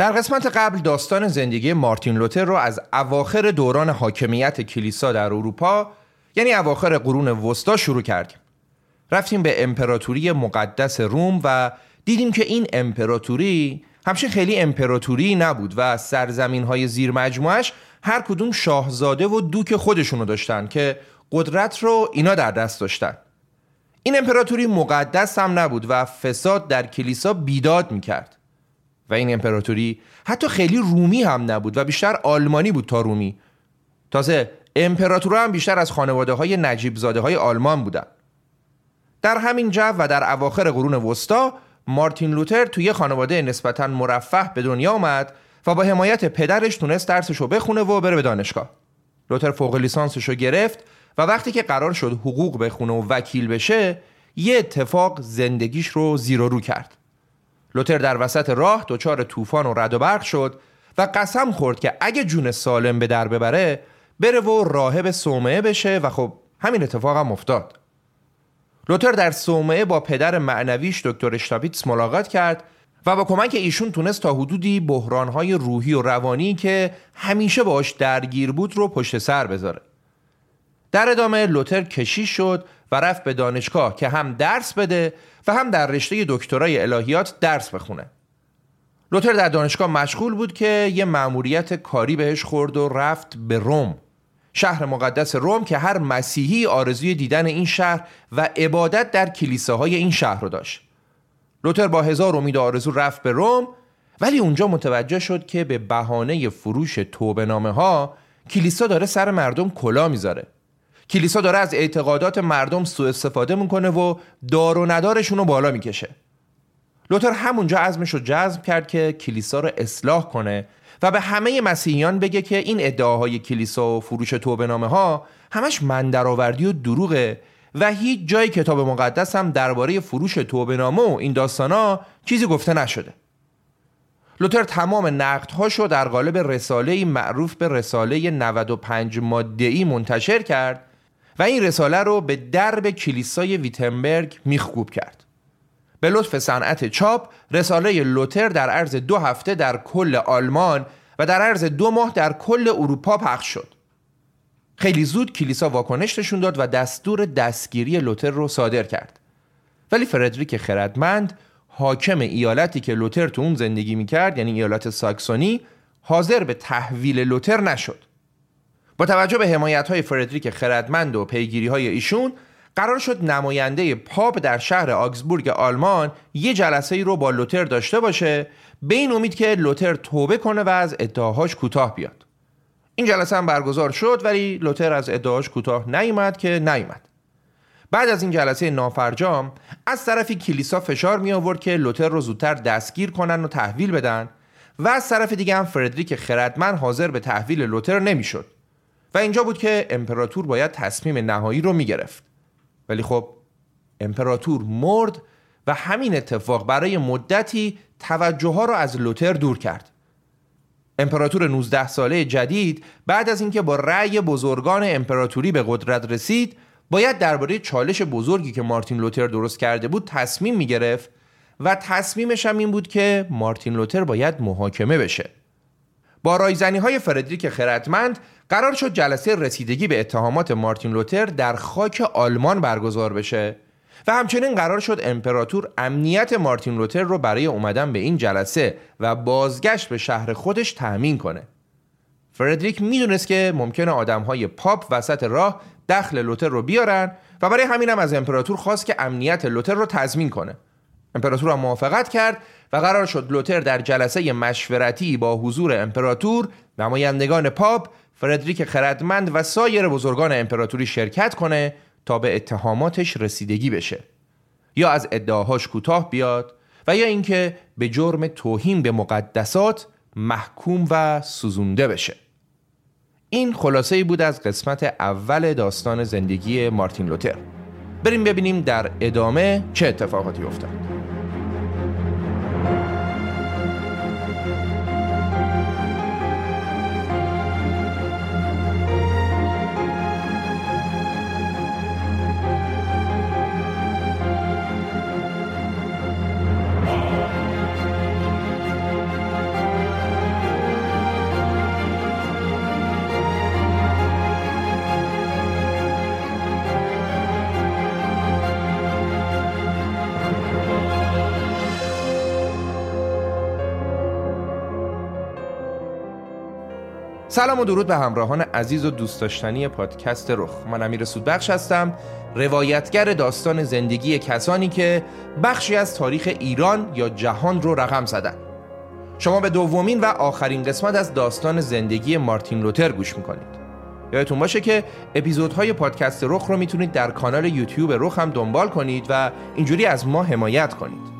در قسمت قبل داستان زندگی مارتین لوتر رو از اواخر دوران حاکمیت کلیسا در اروپا یعنی اواخر قرون وسطا شروع کردیم. رفتیم به امپراتوری مقدس روم و دیدیم که این امپراتوری همچنین خیلی امپراتوری نبود و سرزمین های زیر مجموعش هر کدوم شاهزاده و دوک خودشونو داشتن که قدرت رو اینا در دست داشتن این امپراتوری مقدس هم نبود و فساد در کلیسا بیداد می‌کرد و این امپراتوری حتی خیلی رومی هم نبود و بیشتر آلمانی بود تا رومی. تازه امپراتورها هم بیشتر از خانواده های نجیب زاده های آلمان بودن. در همین جو و در اواخر قرون وسطا مارتین لوتر توی خانواده نسبتا مرفه به دنیا آمد و با حمایت پدرش تونست درسش رو بخونه و بره به دانشگاه. لوتر فوق لیسانسش گرفت و وقتی که قرار شد حقوق بخونه و وکیل بشه یه اتفاق زندگیش رو زیر و رو کرد. لوتر در وسط راه دچار طوفان و رد و برق شد و قسم خورد که اگه جون سالم به در ببره بره و راهب صومعه بشه و خب همین اتفاق هم افتاد. لوتر در صومعه با پدر معنویش دکتر اشتابیتس ملاقات کرد و با کمک ایشون تونست تا حدودی بحرانهای روحی و روانی که همیشه باش درگیر بود رو پشت سر بذاره. در ادامه لوتر کشیش شد و رفت به دانشگاه که هم درس بده و هم در رشته دکترای الهیات درس بخونه. لوتر در دانشگاه مشغول بود که یه مأموریت کاری بهش خورد و رفت به روم. شهر مقدس روم که هر مسیحی آرزوی دیدن این شهر و عبادت در کلیساهای این شهر رو داشت. لوتر با هزار امید آرزو رفت به روم ولی اونجا متوجه شد که به بهانه فروش توبه ها کلیسا داره سر مردم کلا می‌ذاره. کلیسا داره از اعتقادات مردم سوء استفاده می‌کنه و دار و ندارشون رو بالا می‌کشه. لوتر همونجا عزمش رو جذب کرد که کلیسا رو اصلاح کنه و به همه مسیحیان بگه که این ادعاهای کلیسا و فروش توبه ها همش مندرآوردی و دروغه و هیچ جای کتاب مقدس هم درباره فروش توبه و این داستانا چیزی گفته نشده. لوتر تمام نقدهاشو در قالب رساله معروف به رساله 95 ماده منتشر کرد و این رساله رو به درب کلیسای ویتنبرگ میخکوب کرد. به لطف صنعت چاپ رساله لوتر در عرض دو هفته در کل آلمان و در عرض دو ماه در کل اروپا پخش شد. خیلی زود کلیسا واکنش نشون داد و دستور دستگیری لوتر رو صادر کرد. ولی فردریک خردمند حاکم ایالتی که لوتر تو اون زندگی می‌کرد یعنی ایالت ساکسونی حاضر به تحویل لوتر نشد. با توجه به حمایت های فردریک خردمند و پیگیری های ایشون قرار شد نماینده پاپ در شهر آگزبورگ آلمان یه جلسه ای رو با لوتر داشته باشه به این امید که لوتر توبه کنه و از ادعاهاش کوتاه بیاد. این جلسه هم برگزار شد ولی لوتر از ادعاش کوتاه نیامد که نیامد بعد از این جلسه نافرجام از طرفی کلیسا فشار می آورد که لوتر رو زودتر دستگیر کنن و تحویل بدن و از طرف دیگه هم فردریک خردمند حاضر به تحویل لوتر نمی‌شد. و اینجا بود که امپراتور باید تصمیم نهایی رو می گرفت ولی خب امپراتور مرد و همین اتفاق برای مدتی توجه ها را از لوتر دور کرد. امپراتور 19 ساله جدید بعد از اینکه با رأی بزرگان امپراتوری به قدرت رسید باید درباره چالش بزرگی که مارتین لوتر درست کرده بود تصمیم می گرفت و تصمیمش هم این بود که مارتین لوتر باید محاکمه بشه. با رایزنی های فردریک خردمند قرار شد جلسه رسیدگی به اتهامات مارتین لوتر در خاک آلمان برگزار بشه و همچنین قرار شد امپراتور امنیت مارتین لوتر رو برای اومدن به این جلسه و بازگشت به شهر خودش تأمین کنه. فردریک می‌دونست که ممکنه آدمهای پاپ وسط راه دخل لوتر رو بیارن و برای همینم از امپراتور خواست که امنیت لوتر رو تضمین کنه. امپراتور هم موافقت کرد و قرار شد لوتر در جلسه مشورتی با حضور امپراتور، نمایندگان پاپ، فردریک خردمند و سایر بزرگان امپراتوری شرکت کنه تا به اتهاماتش رسیدگی بشه. یا از ادعاهاش کوتاه بیاد و یا اینکه به جرم توهین به مقدسات محکوم و سوزونده بشه. این خلاصه بود از قسمت اول داستان زندگی مارتین لوتر. بریم ببینیم در ادامه چه اتفاقاتی افتاد. سلام و درود به همراهان عزیز و دوست داشتنی پادکست رخ. من امیر سودبخش هستم روایتگر داستان زندگی کسانی که بخشی از تاریخ ایران یا جهان رو رقم زدن. شما به دومین و آخرین قسمت از داستان زندگی مارتین لوتر گوش می‌کنید. یادتون باشه که اپیزودهای پادکست رخ رو می‌تونید در کانال یوتیوب رخ هم دنبال کنید و اینجوری از ما حمایت کنید.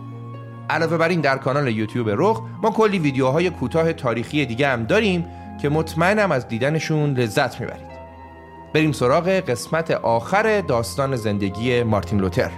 علاوه بر این در کانال یوتیوب رخ ما کلی ویدیوهای کوتاه تاریخی دیگه هم داریم که مطمئنم از دیدنشون لذت می‌برید. بریم سراغ قسمت آخر داستان زندگی مارتین لوتر.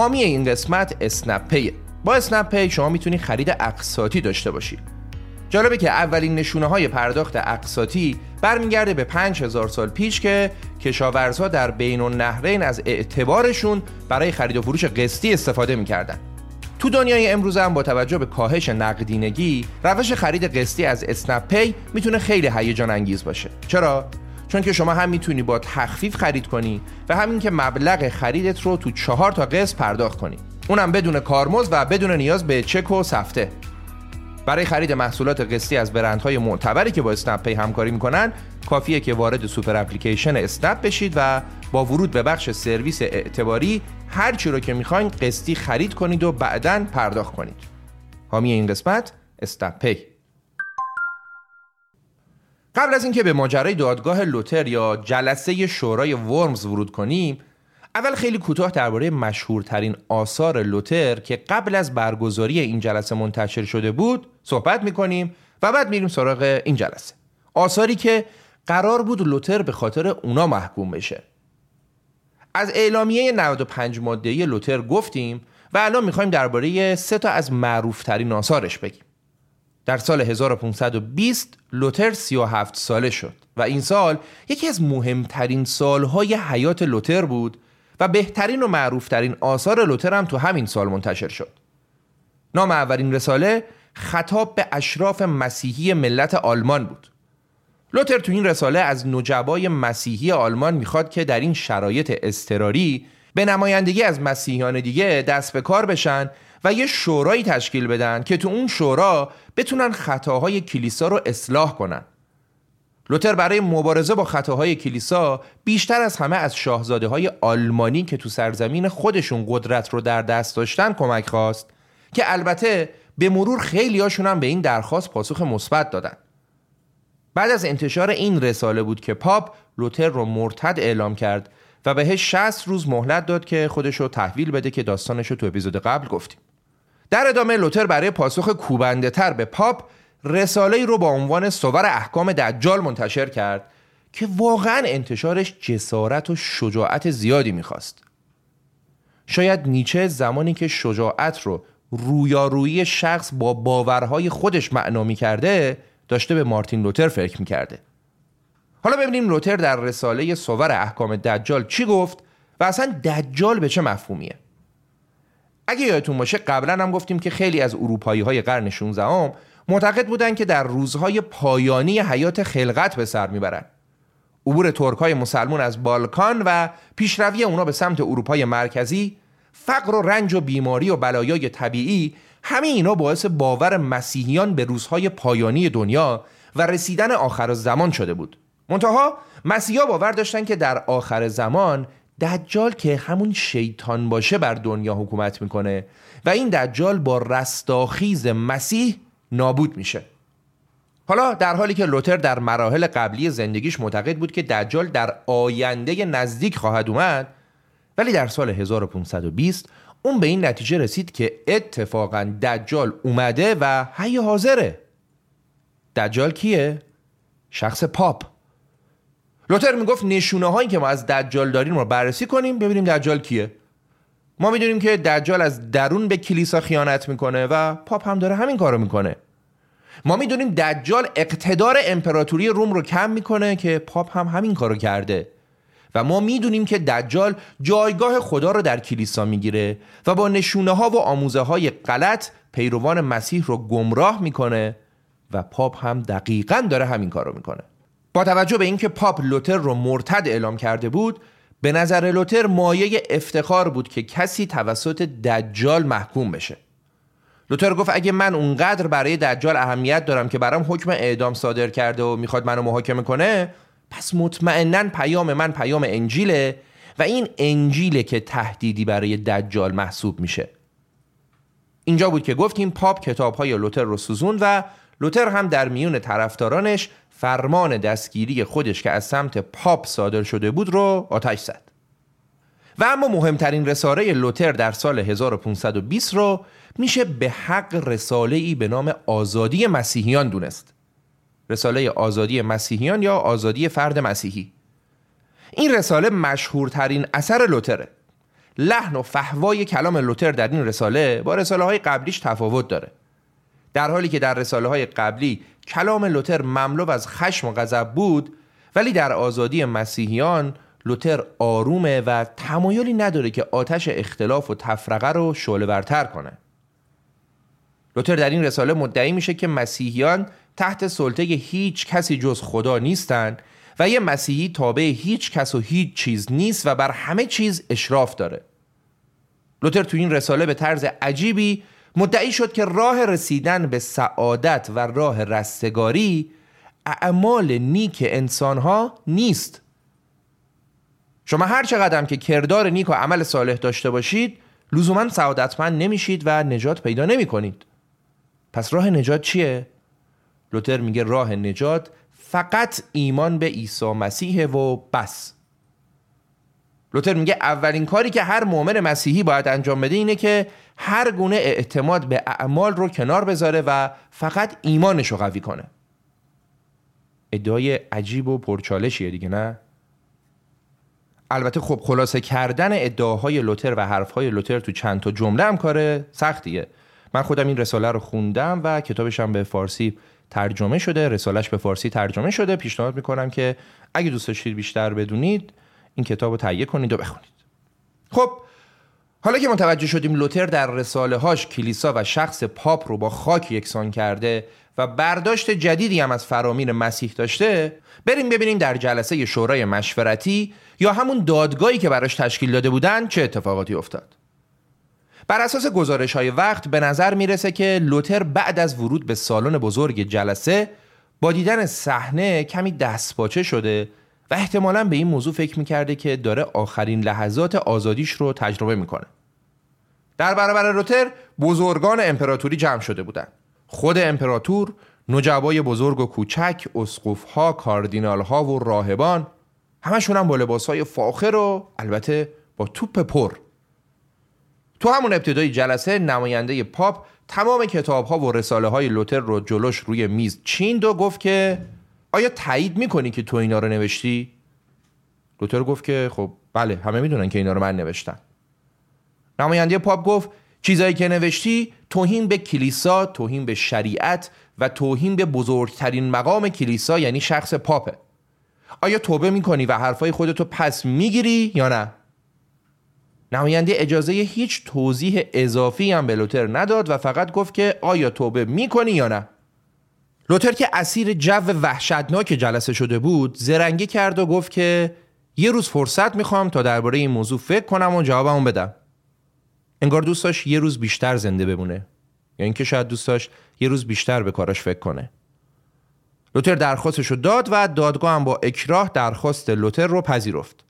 حامی این قسمت اسنپ با اسنپ شما می‌تونی خرید اقساطی داشته باشی. جالبه که اولین نشونه های پرداخت اقساطی برمیگرده به 5000 سال پیش که کشاورزها در بین النهرین از اعتبارشون برای خرید و فروش قسطی استفاده می‌کردن. تو دنیای امروز هم با توجه به کاهش نقدینگی روش خرید قسطی از اسنپ پی می‌تونه خیلی هیجان انگیز باشه. چرا؟ چون که شما هم می‌تونی با تخفیف خرید کنی و همین که مبلغ خریدت رو تو چهار تا قسط پرداخت کنی. اونم بدون کارمزد و بدون نیاز به چک و سفته. برای خرید محصولات قسطی از برندهای معتبری که با اسنپ پی همکاری می‌کنن کافیه که وارد سوپر اپلیکیشن اسنپ بشید و با ورود به بخش سرویس اعتباری هر چی رو که می‌خواین قسطی خرید کنید و بعدا پرداخت کنید. حامی این قسمت اسنپ پی قبل از اینکه به ماجرای دادگاه لوتر یا جلسه شورای ورمز ورود کنیم اول خیلی کوتاه درباره مشهورترین آثار لوتر که قبل از برگزاری این جلسه منتشر شده بود صحبت می‌کنیم و بعد میریم سراغ این جلسه. آثاری که قرار بود لوتر به خاطر اونا محکوم بشه. از اعلامیه 95 مادهی لوتر گفتیم و الان می‌خوایم درباره سه تا از معروفترین آثارش بگیم. در سال 1520 لوتر 37 ساله شد و این سال یکی از مهمترین سالهای حیات لوتر بود و بهترین و معروفترین آثار لوتر هم تو همین سال منتشر شد. نام اولین رساله خطاب به اشراف مسیحی ملت آلمان بود. لوتر تو این رساله از نجبای مسیحی آلمان می‌خواد که در این شرایط اضطراری به نمایندگی از مسیحیان دیگه دست به کار بشن و یه شورایی تشکیل بدن که تو اون شورا بتونن خطاهای کلیسا رو اصلاح کنن. لوتر برای مبارزه با خطاهای کلیسا بیشتر از همه از شاهزاده های آلمانی که تو سرزمین خودشون قدرت رو در دست داشتن کمک خواست که البته به مرور خیلی هم به این درخواست پاسخ مثبت دادن. بعد از انتشار این رساله بود که پاپ لوتر رو مرتد اعلام کرد و بهش 60 روز مهلت داد که خودش رو تحویل بده که داستانش رو تو اپیزود قبل گفتیم. در ادامه لوتر برای پاسخ کوبنده تر به پاپ رساله رو با عنوان سوور احکام دجال منتشر کرد که واقعا انتشارش جسارت و شجاعت زیادی می‌خواست. شاید نیچه زمانی که شجاعت رو رویارویی شخص با باورهای خودش معنا کرده داشته به مارتین لوتر فکر می‌کرده. حالا ببینیم لوتر در رساله سوور احکام دجال چی گفت و اصلا دجال به چه مفهومیه. اگه یادتون باشه قبلا هم گفتیم که خیلی از اروپایی های قرن 16 هم معتقد بودند که در روزهای پایانی حیات خلقت به سر می‌برند عبور ترک های مسلمون از بالکان و پیشروی اونا به سمت اروپای مرکزی فقر و رنج و بیماری و بلایای طبیعی همه اینا باعث باور مسیحیان به روزهای پایانی دنیا و رسیدن آخر زمان شده بود. منتها مسیحا باور داشتن که در آخر زمان دجال که همون شیطان باشه بر دنیا حکومت می‌کنه و این دجال با رستاخیز مسیح نابود میشه. حالا در حالی که لوتر در مراحل قبلی زندگیش معتقد بود که دجال در آینده نزدیک خواهد اومد ولی در سال 1520 اون به این نتیجه رسید که اتفاقا دجال اومده و هی حاضره. دجال کیه؟ شخص پاپ. لوتر می‌گفت نشونه هایی که ما از دجال داریم رو بررسی کنیم ببینیم دجال کیه. ما می‌دونیم که دجال از درون به کلیسا خیانت می‌کنه و پاپ هم داره همین کارو می‌کنه. ما می‌دونیم دجال اقتدار امپراتوری روم رو کم می‌کنه که پاپ هم همین کارو کرده. و ما می‌دونیم که دجال جایگاه خدا رو در کلیسا می‌گیره و با نشونه ها و آموزه های غلط پیروان مسیح رو گمراه می‌کنه و پاپ هم دقیقا داره همین کارو می‌کنه. با توجه به اینکه پاپ لوتر رو مرتد اعلام کرده بود به نظر لوتر مایه افتخار بود که کسی توسط دجال محکوم بشه. لوتر گفت اگه من اونقدر برای دجال اهمیت دارم که برام حکم اعدام صادر کرده و می‌خواد منو محاکمه کنه پس مطمئنا پیام من پیام انجیله و این انجیله که تهدیدی برای دجال محسوب میشه. اینجا بود که گفتیم پاپ کتاب های لوتر رو سوزون و لوتر هم در میون طرفدارانش فرمان دستگیری خودش که از سمت پاپ صادر شده بود رو آتش زد. و اما مهمترین رساله لوتر در سال 1520 رو میشه به حق رساله ای به نام آزادی مسیحیان دونست. رساله آزادی مسیحیان یا آزادی فرد مسیحی. این رساله مشهورترین اثر لوتره. لحن و فهوای کلام لوتر در این رساله با رساله های قبلیش تفاوت داره. در حالی که در رساله های قبلی کلام لوتر مملو از خشم و غضب بود ولی در آزادی مسیحیان لوتر آرومه و تمایلی نداره که آتش اختلاف و تفرقه رو شعله برتر کنه. لوتر در این رساله مدعی میشه که مسیحیان تحت سلطه هیچ کسی جز خدا نیستند و یه مسیحی تابع هیچ کس و هیچ چیز نیست و بر همه چیز اشراف داره. لوتر تو این رساله به طرز عجیبی مدعی شد که راه رسیدن به سعادت و راه رستگاری اعمال نیک انسانها نیست. شما هر چقدر که کردار نیک و عمل صالح داشته باشید لزوما سعادتمند نمیشید و نجات پیدا نمی کنید پس راه نجات چیه؟ لوتر میگه راه نجات فقط ایمان به عیسی مسیح و بس. لوتر میگه اولین کاری که هر مؤمن مسیحی باید انجام بده اینه که هر گونه اعتماد به اعمال رو کنار بذاره و فقط ایمانش رو قوی کنه. ادعای عجیب و پرچالشیه دیگه نه؟ البته خب خلاصه کردن ادعاهای لوتر و حرفهای لوتر تو چند تا جمله هم کار سختیه. من خودم این رساله رو خوندم و کتابش هم به فارسی ترجمه شده رسالش به فارسی ترجمه شده. پیشنهاد می‌کنم که اگه دوست داشتید بیشتر بدونید این کتاب رو تهیه کنید و بخونید. خب حالا که متوجه شدیم لوتر در رساله هاش کلیسا و شخص پاپ رو با خاک یکسان کرده و برداشت جدیدی هم از فرامین مسیح داشته بریم ببینیم در جلسه شورای مشورتی یا همون دادگاهی که براش تشکیل داده بودن چه اتفاقاتی افتاد. بر اساس گزارش های وقت به نظر می‌رسه که لوتر بعد از ورود به سالن بزرگ جلسه با دیدن صحنه کمی دستپاچه شده و احتمالا به این موضوع فکر می‌کرده که داره آخرین لحظات آزادیش رو تجربه می‌کنه. در برابر لوتر بزرگان امپراتوری جمع شده بودند. خود امپراتور نجبای بزرگ و کوچک اسقفها کاردینالها و راهبان همشون هم با لباسهای فاخر و البته با توپ پر. تو همون ابتدای جلسه نماینده پاپ تمام کتاب ها و رساله های لوتر رو جلوش روی میز چیند و گفت که آیا تایید می‌کنی که تو اینا رو نوشتی؟ لوتر گفت که خب بله همه می‌دونن که اینا رو من نوشتم نماینده پاپ گفت چیزایی که نوشتی توهین به کلیسا، توهین به شریعت و توهین به بزرگترین مقام کلیسا یعنی شخص پاپه آیا توبه می‌کنی و حرفای خودتو پس می‌گیری یا نه؟ نماینده اجازه هیچ توضیح اضافی هم به لوتر نداد و فقط گفت که آیا توبه می‌کنی یا نه لوتر که اسیر جو وحشتناک جلسه شده بود زرنگی کرد و گفت که یه روز فرصت می‌خوام تا درباره این موضوع فکر کنم و جوابمو بدم. انگار دوست داشت یه روز بیشتر زنده بمونه. یا اینکه شاید دوست داشت یه روز بیشتر به کارش فکر کنه. لوتر درخواستش رو داد و دادگاه هم با اکراه درخواست لوتر رو پذیرفت.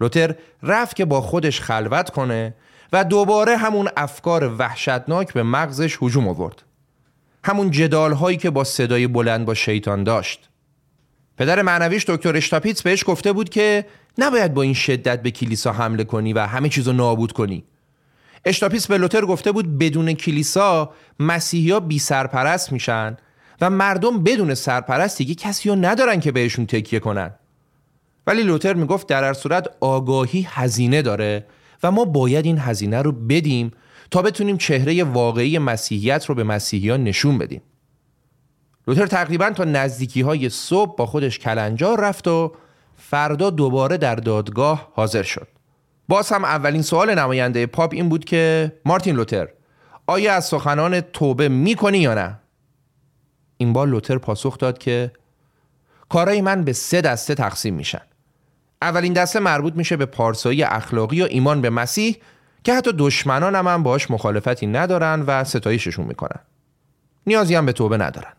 لوتر رفت که با خودش خلوت کنه و دوباره همون افکار وحشتناک به مغزش هجوم آورد. همون جدال هایی که با صدای بلند با شیطان داشت. پدر معنویش دکتر اشتاپیتس بهش گفته بود که نباید با این شدت به کلیسا حمله کنی و همه چیزو نابود کنی. اشتاپیس به لوتر گفته بود بدون کلیسا مسیحی ها بی سرپرست میشن و مردم بدون سرپرست دیگه کسی رو ندارن که بهشون تکیه کنن. ولی لوتر می‌گفت در هر صورت آگاهی هزینه داره و ما باید این هزینه رو بدیم تا بتونیم چهره واقعی مسیحیت رو به مسیحیان نشون بدیم. لوتر تقریبا تا نزدیکی های صبح با خودش کلنجار رفت و فردا دوباره در دادگاه حاضر شد. باز هم اولین سوال نماینده پاپ این بود که مارتین لوتر آیا از سخنان توبه می‌کنی یا نه؟ این بار لوتر پاسخ داد که کارای من به سه دسته تقسیم میشن. اولین دسته مربوط میشه به پارسایی اخلاقی و ایمان به مسیح که حتی دشمنان هم, هم باش مخالفتی ندارن و ستایششون می‌کنن. نیازی هم به توبه ندارن.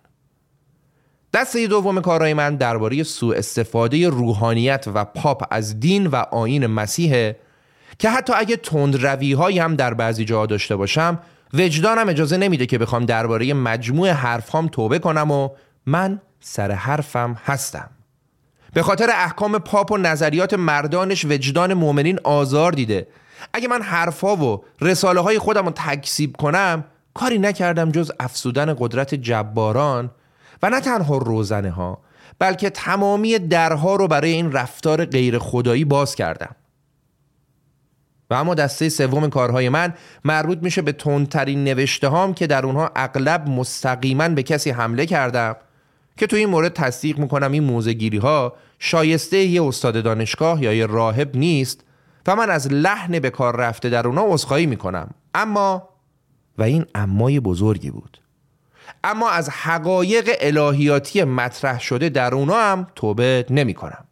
دسته دوم کارهای من درباره سوء استفاده روحانیت و پاپ از دین و آین مسیح که حتی اگه تند روی هم در بعضی جاها داشته باشم وجدانم اجازه نمیده که بخوام درباره مجموع حرفهام توبه کنم و من سر حرفم هستم. به خاطر احکام پاپ و نظریات مردانش وجدان مؤمنین آزار دیده. اگه من حرفها و رساله های خودم رو تکسیب کنم کاری نکردم جز افسودن قدرت جباران و نه تنها روزنه ها بلکه تمامی درها رو برای این رفتار غیر خدایی باز کردم. و اما دسته سوم کارهای من مربوط میشه به تندترین نوشته هام که در اونها اغلب مستقیما به کسی حمله کردم که تو این مورد تصدیق می‌کنم این موزگیری ها شایسته یه استاد دانشگاه یا یه راهب نیست و من از لحن به کار رفته در اونا عذرخواهی می‌کنم. اما و این امای بزرگی بود. اما از حقایق الهیاتی مطرح شده در اونا هم توبه نمی کنم.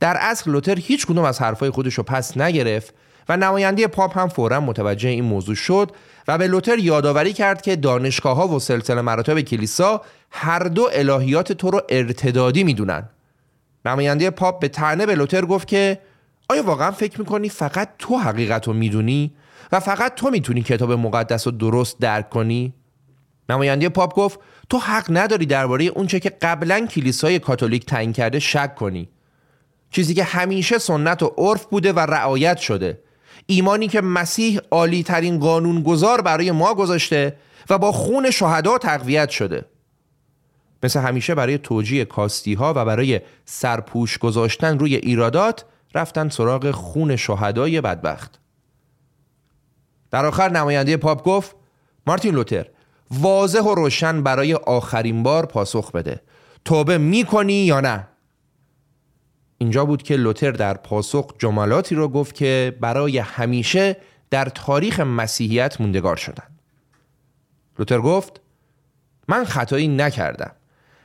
در اصل لوتر هیچ کدوم از حرفای خودش رو پس نگرفت و نماینده پاپ هم فورا متوجه این موضوع شد و به لوتر یادآوری کرد که دانشگاه ها و سلسله مراتب کلیسا هر دو الهیات تو رو ارتدادی می‌دونن. نماینده پاپ به تنه به لوتر گفت که آیا واقعا فکر می‌کنی فقط تو حقیقت رو می‌دونی و فقط تو می‌تونی کتاب مقدس رو درست درک کنی؟ نماینده پاپ گفت تو حق نداری درباره اونچه که قبلا کلیسای کاتولیک تعیین کرده شک کنی. چیزی که همیشه سنت و عرف بوده و رعایت شده. ایمانی که مسیح عالی ترین قانون گذار برای ما گذاشته و با خون شهدا تقویت شده. مثل همیشه برای توجیه کاستی ها و برای سرپوش گذاشتن روی ایرادات رفتن سراغ خون شهدای بدبخت. در آخر نماینده پاپ گفت مارتین لوتر واضح و روشن برای آخرین بار پاسخ بده. توبه می‌کنی یا نه؟ اینجا بود که لوتر در پاسخ جملاتی رو گفت که برای همیشه در تاریخ مسیحیت موندگار شدن. لوتر گفت من خطایی نکردم.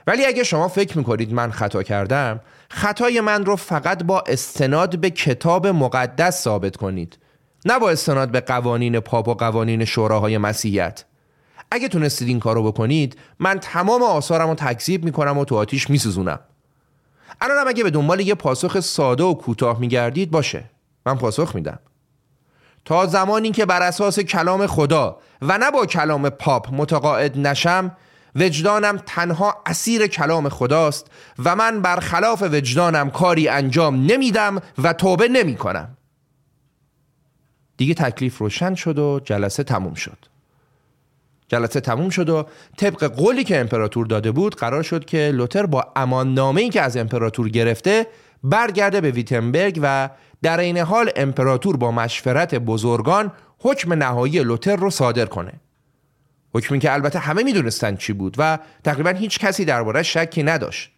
ولی اگه شما فکر می‌کنید من خطا کردم خطای من رو فقط با استناد به کتاب مقدس ثابت کنید نه با استناد به قوانین پاپ و قوانین شوراهای مسیحیت. اگه تونستید این کارو بکنید من تمام آثارم رو تکذیب می‌کنم و تو آتیش میسوزونم. الان اگه به دنبال یه پاسخ ساده و کوتاه میگردید باشه. من پاسخ میدم. تا زمانی که بر اساس کلام خدا و نه با کلام پاپ متقاعد نشم وجدانم تنها اسیر کلام خداست و من برخلاف وجدانم کاری انجام نمیدم و توبه نمی کنم. دیگه تکلیف روشن شد و جلسه تموم شد جلسه تموم شد و طبق قولی که امپراتور داده بود قرار شد که لوتر با امان ای که از امپراتور گرفته برگرده به ویتنبرگ و در این حال امپراتور با مشورت بزرگان حکم نهایی لوتر رو صادر کنه حکمی که البته همه می‌دونستند چی بود و تقریبا هیچ کسی درباره شکی نداشت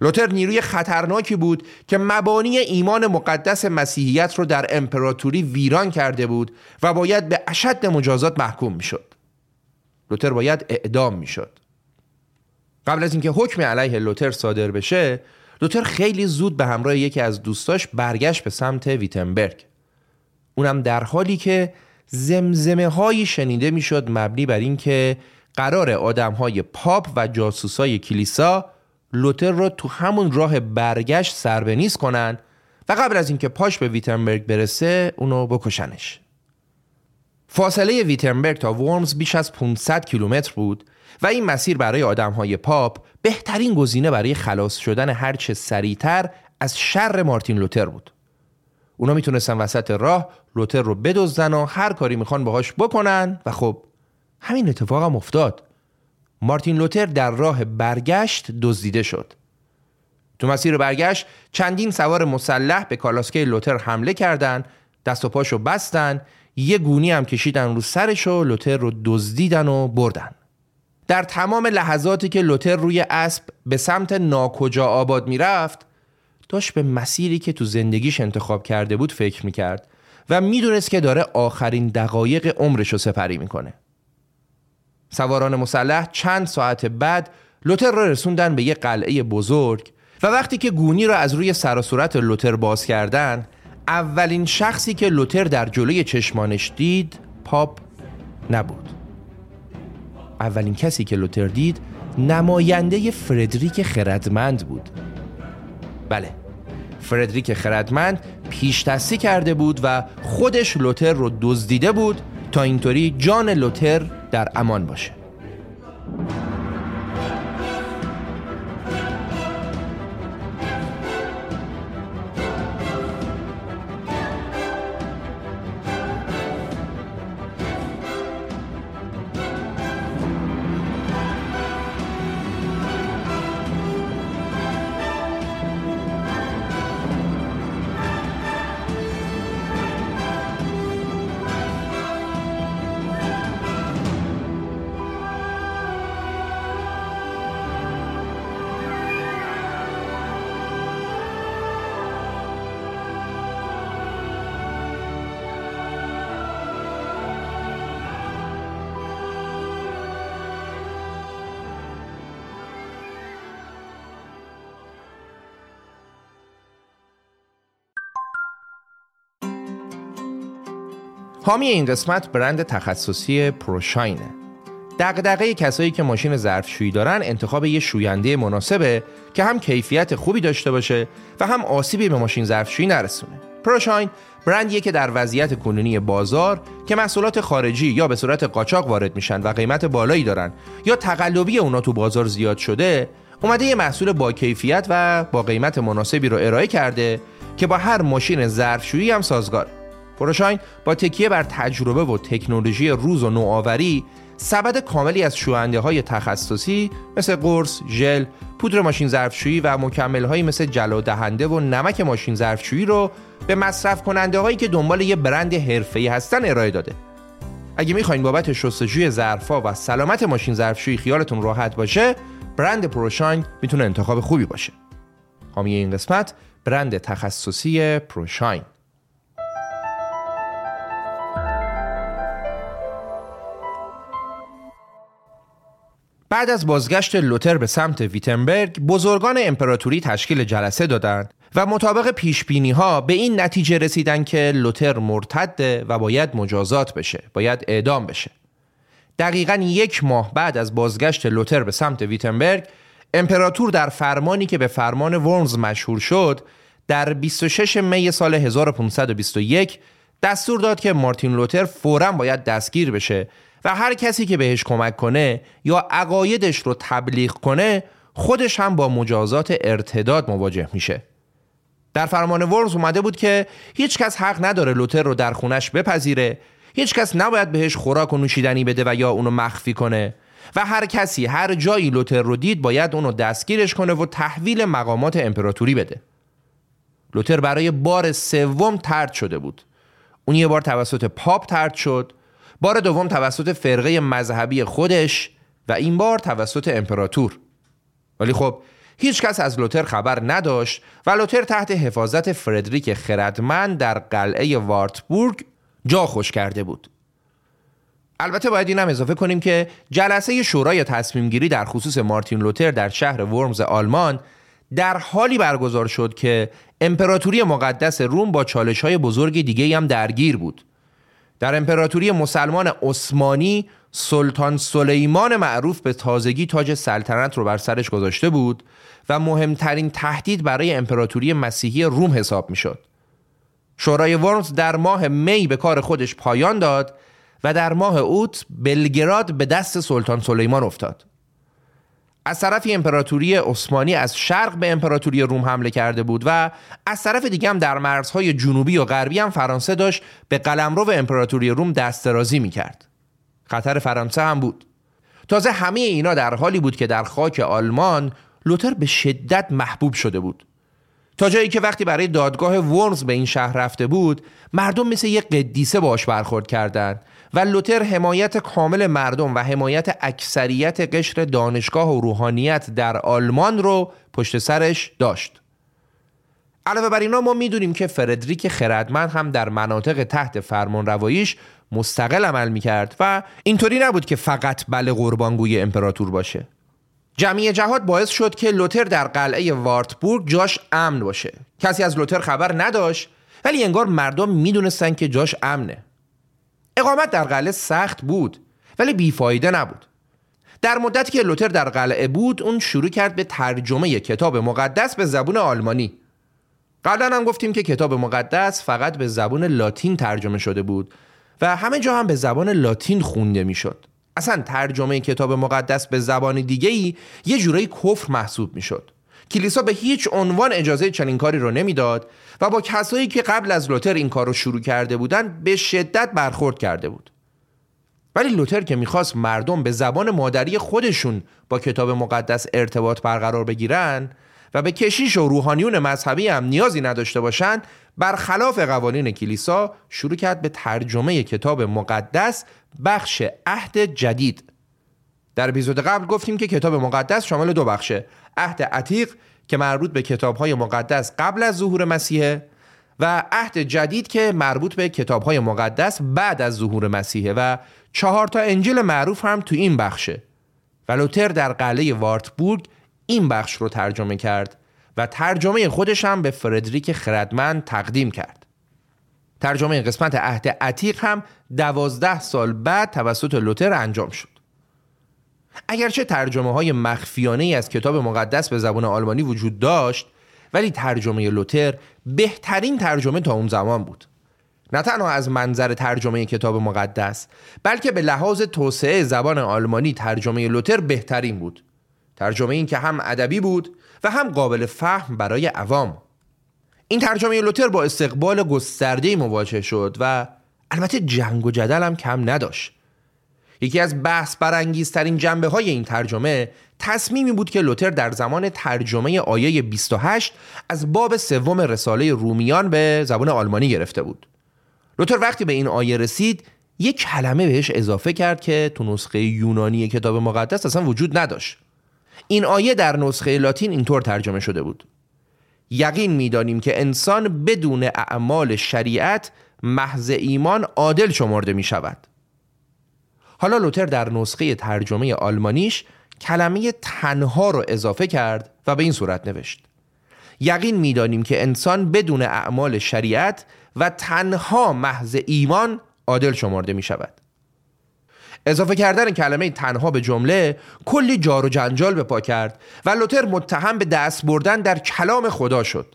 لوتر نیروی خطرناکی بود که مبانی ایمان مقدس مسیحیت رو در امپراتوری ویران کرده بود و باید به اشد مجازات محکوم می‌شد. لوتر باید اعدام می‌شد. قبل از اینکه حکم علیه لوتر صادر بشه لوتر خیلی زود به همراه یکی از دوستاش برگشت به سمت ویتنبرگ اونم در حالی که زمزمه هایی شنیده می‌شد مبنی بر اینکه قرار آدم های پاپ و جاسوسای کلیسا لوتر رو تو همون راه برگشت سربنیز کنن و قبل از اینکه پاش به ویتنبرگ برسه اونو بکشنش. فاصله ویتنبرگ تا ورمز بیش از 500 کیلومتر بود و این مسیر برای آدم های پاپ بهترین گزینه برای خلاص شدن هرچه سریعتر از شر مارتین لوتر بود. اونا می‌تونستن وسط راه لوتر رو بدزدن و هر کاری می‌خوان باهاش بکنن. و خب همین اتفاق هم افتاد. مارتین لوتر در راه برگشت دزدیده شد. تو مسیر برگشت چندین سوار مسلح به کالاسکه لوتر حمله کردند دست و پاشو بستن یه گونی هم کشیدن رو سرش و لوتر رو دزدیدن و بردن. در تمام لحظاتی که لوتر روی اسب به سمت ناکجا آباد می‌رفت داشت به مسیری که تو زندگیش انتخاب کرده بود فکر می‌کرد و می‌دونست که داره آخرین دقایق عمرش رو سپری می‌کنه. سواران مسلح چند ساعت بعد لوتر را رسوندن به یه قلعه بزرگ و وقتی که گونی را از روی سر و صورت لوتر باز کردن اولین شخصی که لوتر در جلوی چشمانش دید پاپ نبود. اولین کسی که لوتر دید نماینده فردریک خردمند بود. بله فردریک خردمند پیش کرده بود و خودش لوتر رو دزدیده بود تا اینطوری جان لوتر در امان باشه. حامی این قسمت برند تخصصی پروشاینه. دغدغه کسایی که ماشین ظرفشویی دارن انتخاب یه شوینده مناسبه که هم کیفیت خوبی داشته باشه و هم آسیبی به ماشین ظرفشویی نرسونه. پروشاین برندیه که در وضعیت کنونی بازار که محصولات خارجی یا به صورت قاچاق وارد میشن و قیمت بالایی دارن یا تقلبی اونا تو بازار زیاد شده اومده یه محصول با کیفیت و با قیمت مناسبی رو ارائه کرده که با هر ماشین ظرفشویی هم سازگاره. پروشاین با تکیه بر تجربه و تکنولوژی روز و نوآوری سبد کاملی از شوینده های تخصصی مثل قرص، ژل، پودر ماشین ظرفشویی و مکمل هایی مثل جلو دهنده و نمک ماشین ظرفشویی رو به مصرف کننده هایی که دنبال یه برند حرفه‌ای هستن ارائه داده. اگه می‌خواین بابت شستشوی ظرفا و سلامت ماشین ظرفشویی خیالتون راحت باشه، برند پروشاین می‌تونه انتخاب خوبی باشه. حامی این قسمت برند تخصصی پروشاین بعد از بازگشت لوتر به سمت ویتنبرگ بزرگان امپراتوری تشکیل جلسه دادند و مطابق پیش ها به این نتیجه رسیدن که لوتر مرتده و باید مجازات بشه باید اعدام بشه. دقیقا یک ماه بعد از بازگشت لوتر به سمت ویتنبرگ امپراتور در فرمانی که به فرمان ورمز مشهور شد در 26 می سال 1521 دستور داد که مارتین لوتر فورا باید دستگیر بشه و هر کسی که بهش کمک کنه یا عقایدش رو تبلیغ کنه خودش هم با مجازات ارتداد مواجه میشه. در فرمان ورز اومده بود که هیچ کس حق نداره لوتر رو در خونش بپذیره. هیچ کس نباید بهش خوراک و نوشیدنی بده و یا اونو مخفی کنه. و هر کسی هر جایی لوتر رو دید باید اونو دستگیرش کنه و تحویل مقامات امپراتوری بده. لوتر برای بار سوم ترد شده بود. اون یه بار توسط پاپ ترد شد. بار دوم توسط فرقه مذهبی خودش و این بار توسط امپراتور. ولی خب هیچ کس از لوتر خبر نداشت و لوتر تحت حفاظت فردریک خردمند در قلعه وارتبورگ جا خوش کرده بود. البته باید این اضافه کنیم که جلسه شورای تصمیم گیری در خصوص مارتین لوتر در شهر ورمز آلمان در حالی برگزار شد که امپراتوری مقدس روم با چالش های بزرگ دیگه هم درگیر بود. در امپراتوری مسلمان عثمانی سلطان سلیمان معروف به تازگی تاج سلطنت رو بر سرش گذاشته بود و مهمترین تهدید برای امپراتوری مسیحی روم حساب می شد. شورای ورمز در ماه می به کار خودش پایان داد و در ماه اوت بلگراد به دست سلطان سلیمان افتاد. از طرف امپراتوری عثمانی از شرق به امپراتوری روم حمله کرده بود و از طرف دیگه هم در مرزهای جنوبی و غربی هم فرانسه داشت به قلمرو امپراتوری روم دست درازی می کرد. خطر فرانسه هم بود. تازه همه اینا در حالی بود که در خاک آلمان لوتر به شدت محبوب شده بود. تا جایی که وقتی برای دادگاه ورمز به این شهر رفته بود مردم مثل یک قدیسه باش برخورد کردند و لوتر حمایت کامل مردم و حمایت اکثریت قشر دانشگاه و روحانیت در آلمان رو پشت سرش داشت. علاوه بر اینا ما می‌دونیم که فردریک خردمند هم در مناطق تحت فرمان رواییش مستقل عمل می‌کرد و اینطوری نبود که فقط بله قربانگوی امپراتور باشه. جمعی جهاد باعث شد که لوتر در قلعه وارتبورگ جاش امن باشه. کسی از لوتر خبر نداشت ولی انگار مردم می‌دونستن که جاش امنه. اقامت در قلعه سخت بود ولی بیفایده نبود. در مدتی که لوتر در قلعه بود اون شروع کرد به ترجمه کتاب مقدس به زبون آلمانی. قبلا هم گفتیم که کتاب مقدس فقط به زبون لاتین ترجمه شده بود و همه جا هم به زبان لاتین خونده می‌شد. اصلا ترجمه کتاب مقدس به زبان دیگه ای یه جورایی کفر محسوب می‌شد. کلیسا به هیچ عنوان اجازه چنین کاری رو نمی‌داد و با کسایی که قبل از لوتر این کار رو شروع کرده بودن به شدت برخورد کرده بود. ولی لوتر که می‌خواست مردم به زبان مادری خودشون با کتاب مقدس ارتباط برقرار بگیرن و به کشیش و روحانیون مذهبی هم نیازی نداشته باشند برخلاف قوانین کلیسا شروع کرد به ترجمه کتاب مقدس بخش عهد جدید. در اپیزود قبل گفتیم که کتاب مقدس شامل دو بخشه عهد عتیق که مربوط به کتابهای مقدس قبل از ظهور مسیحه و عهد جدید که مربوط به کتابهای مقدس بعد از ظهور مسیحه و چهار تا انجیل معروف هم تو این بخشه. و لوتر در قلعه وارتبورگ این بخش رو ترجمه کرد و ترجمه خودش هم به فردریک خردمند تقدیم کرد. ترجمه قسمت عهد عتیق هم دوازده سال بعد توسط لوتر انجام شد. اگرچه ترجمه های مخفیانه ای از کتاب مقدس به زبان آلمانی وجود داشت ولی ترجمه لوتر بهترین ترجمه تا اون زمان بود. نه تنها از منظر ترجمه کتاب مقدس بلکه به لحاظ توسعه زبان آلمانی ترجمه لوتر بهترین بود. ترجمه این که هم ادبی بود و هم قابل فهم برای عوام. این ترجمه لوتر با استقبال گسترده مواجه شد و البته جنگ و جدل هم کم نداشت. یکی از بحث برانگیزترین جنبه های این ترجمه تصمیمی بود که لوتر در زمان ترجمه آیه 28 از باب سوم رساله رومیان به زبان آلمانی گرفته بود. لوتر وقتی به این آیه رسید یک کلمه بهش اضافه کرد که تو نسخه یونانی کتاب مقدس اصلا وجود نداشت. این آیه در نسخه لاتین اینطور ترجمه شده بود. یقین می‌دانیم که انسان بدون اعمال شریعت محض ایمان عادل شمرده می شود حالا لوتر در نسخه ترجمه آلمانیش کلمه تنها رو اضافه کرد و به این صورت نوشت. یقین می‌دانیم که انسان بدون اعمال شریعت و تنها محض ایمان عادل شمرده می شود اضافه کردن کلمه تنها به جمله کلی جار و جنجال به پا کرد و لوتر متهم به دست بردن در کلام خدا شد.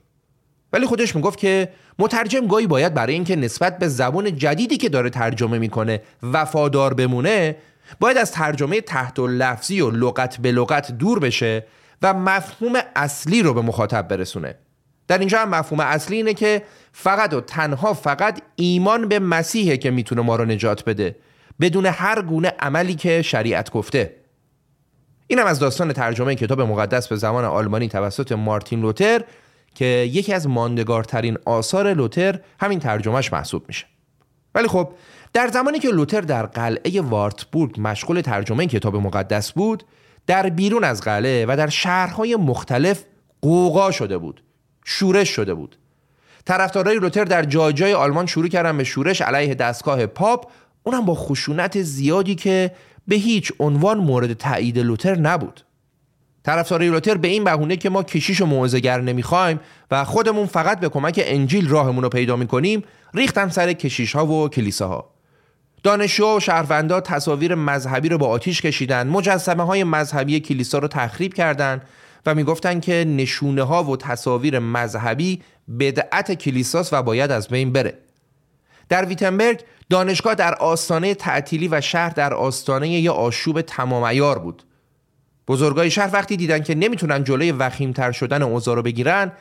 ولی خودش می‌گفت که مترجم گاهی باید برای اینکه نسبت به زبان جدیدی که داره ترجمه می‌کنه وفادار بمونه باید از ترجمه تحت و لفظی و لغت به لغت دور بشه و مفهوم اصلی رو به مخاطب برسونه. در اینجا هم مفهوم اصلی اینه که فقط و تنها فقط ایمان به مسیحه که می‌تونه ما رو نجات بده بدون هر گونه عملی که شریعت گفته. اینم از داستان ترجمه کتاب مقدس به زمان آلمانی توسط مارتین لوتر که یکی از ماندگارترین آثار لوتر همین ترجمهش محسوب میشه. ولی خب در زمانی که لوتر در قلعه وارتبورگ مشغول ترجمه کتاب مقدس بود در بیرون از قلعه و در شهرهای مختلف قوقا شده بود شورش شده بود. طرفدارای لوتر در جای جای آلمان شروع کردن به شورش علیه دستگاه پاپ اونم با خشونت زیادی که به هیچ عنوان مورد تایید لوتر نبود. طرفدارای لوتر به این بهونه که ما کشیش و موعظه‌گر نمی‌خوایم و خودمون فقط به کمک انجیل راهمون رو پیدا می‌کنیم ریختن سر کشیش ها و کلیساها. دانشجو و شهروندا تصاویر مذهبی رو با آتیش کشیدن مجسمه های مذهبی کلیسا رو تخریب کردند و می‌گفتند که نشونه ها و تصاویر مذهبی بدعت کلیساس و باید از بین بره. در ویتنبرگ دانشگاه در آستانه تعطیلی و شهر در آستانه یه آشوب تمام بود. بزرگای شهر وقتی دیدن که نمی‌تونن جلوی وخیمتر شدن اوضاع رو بگیرن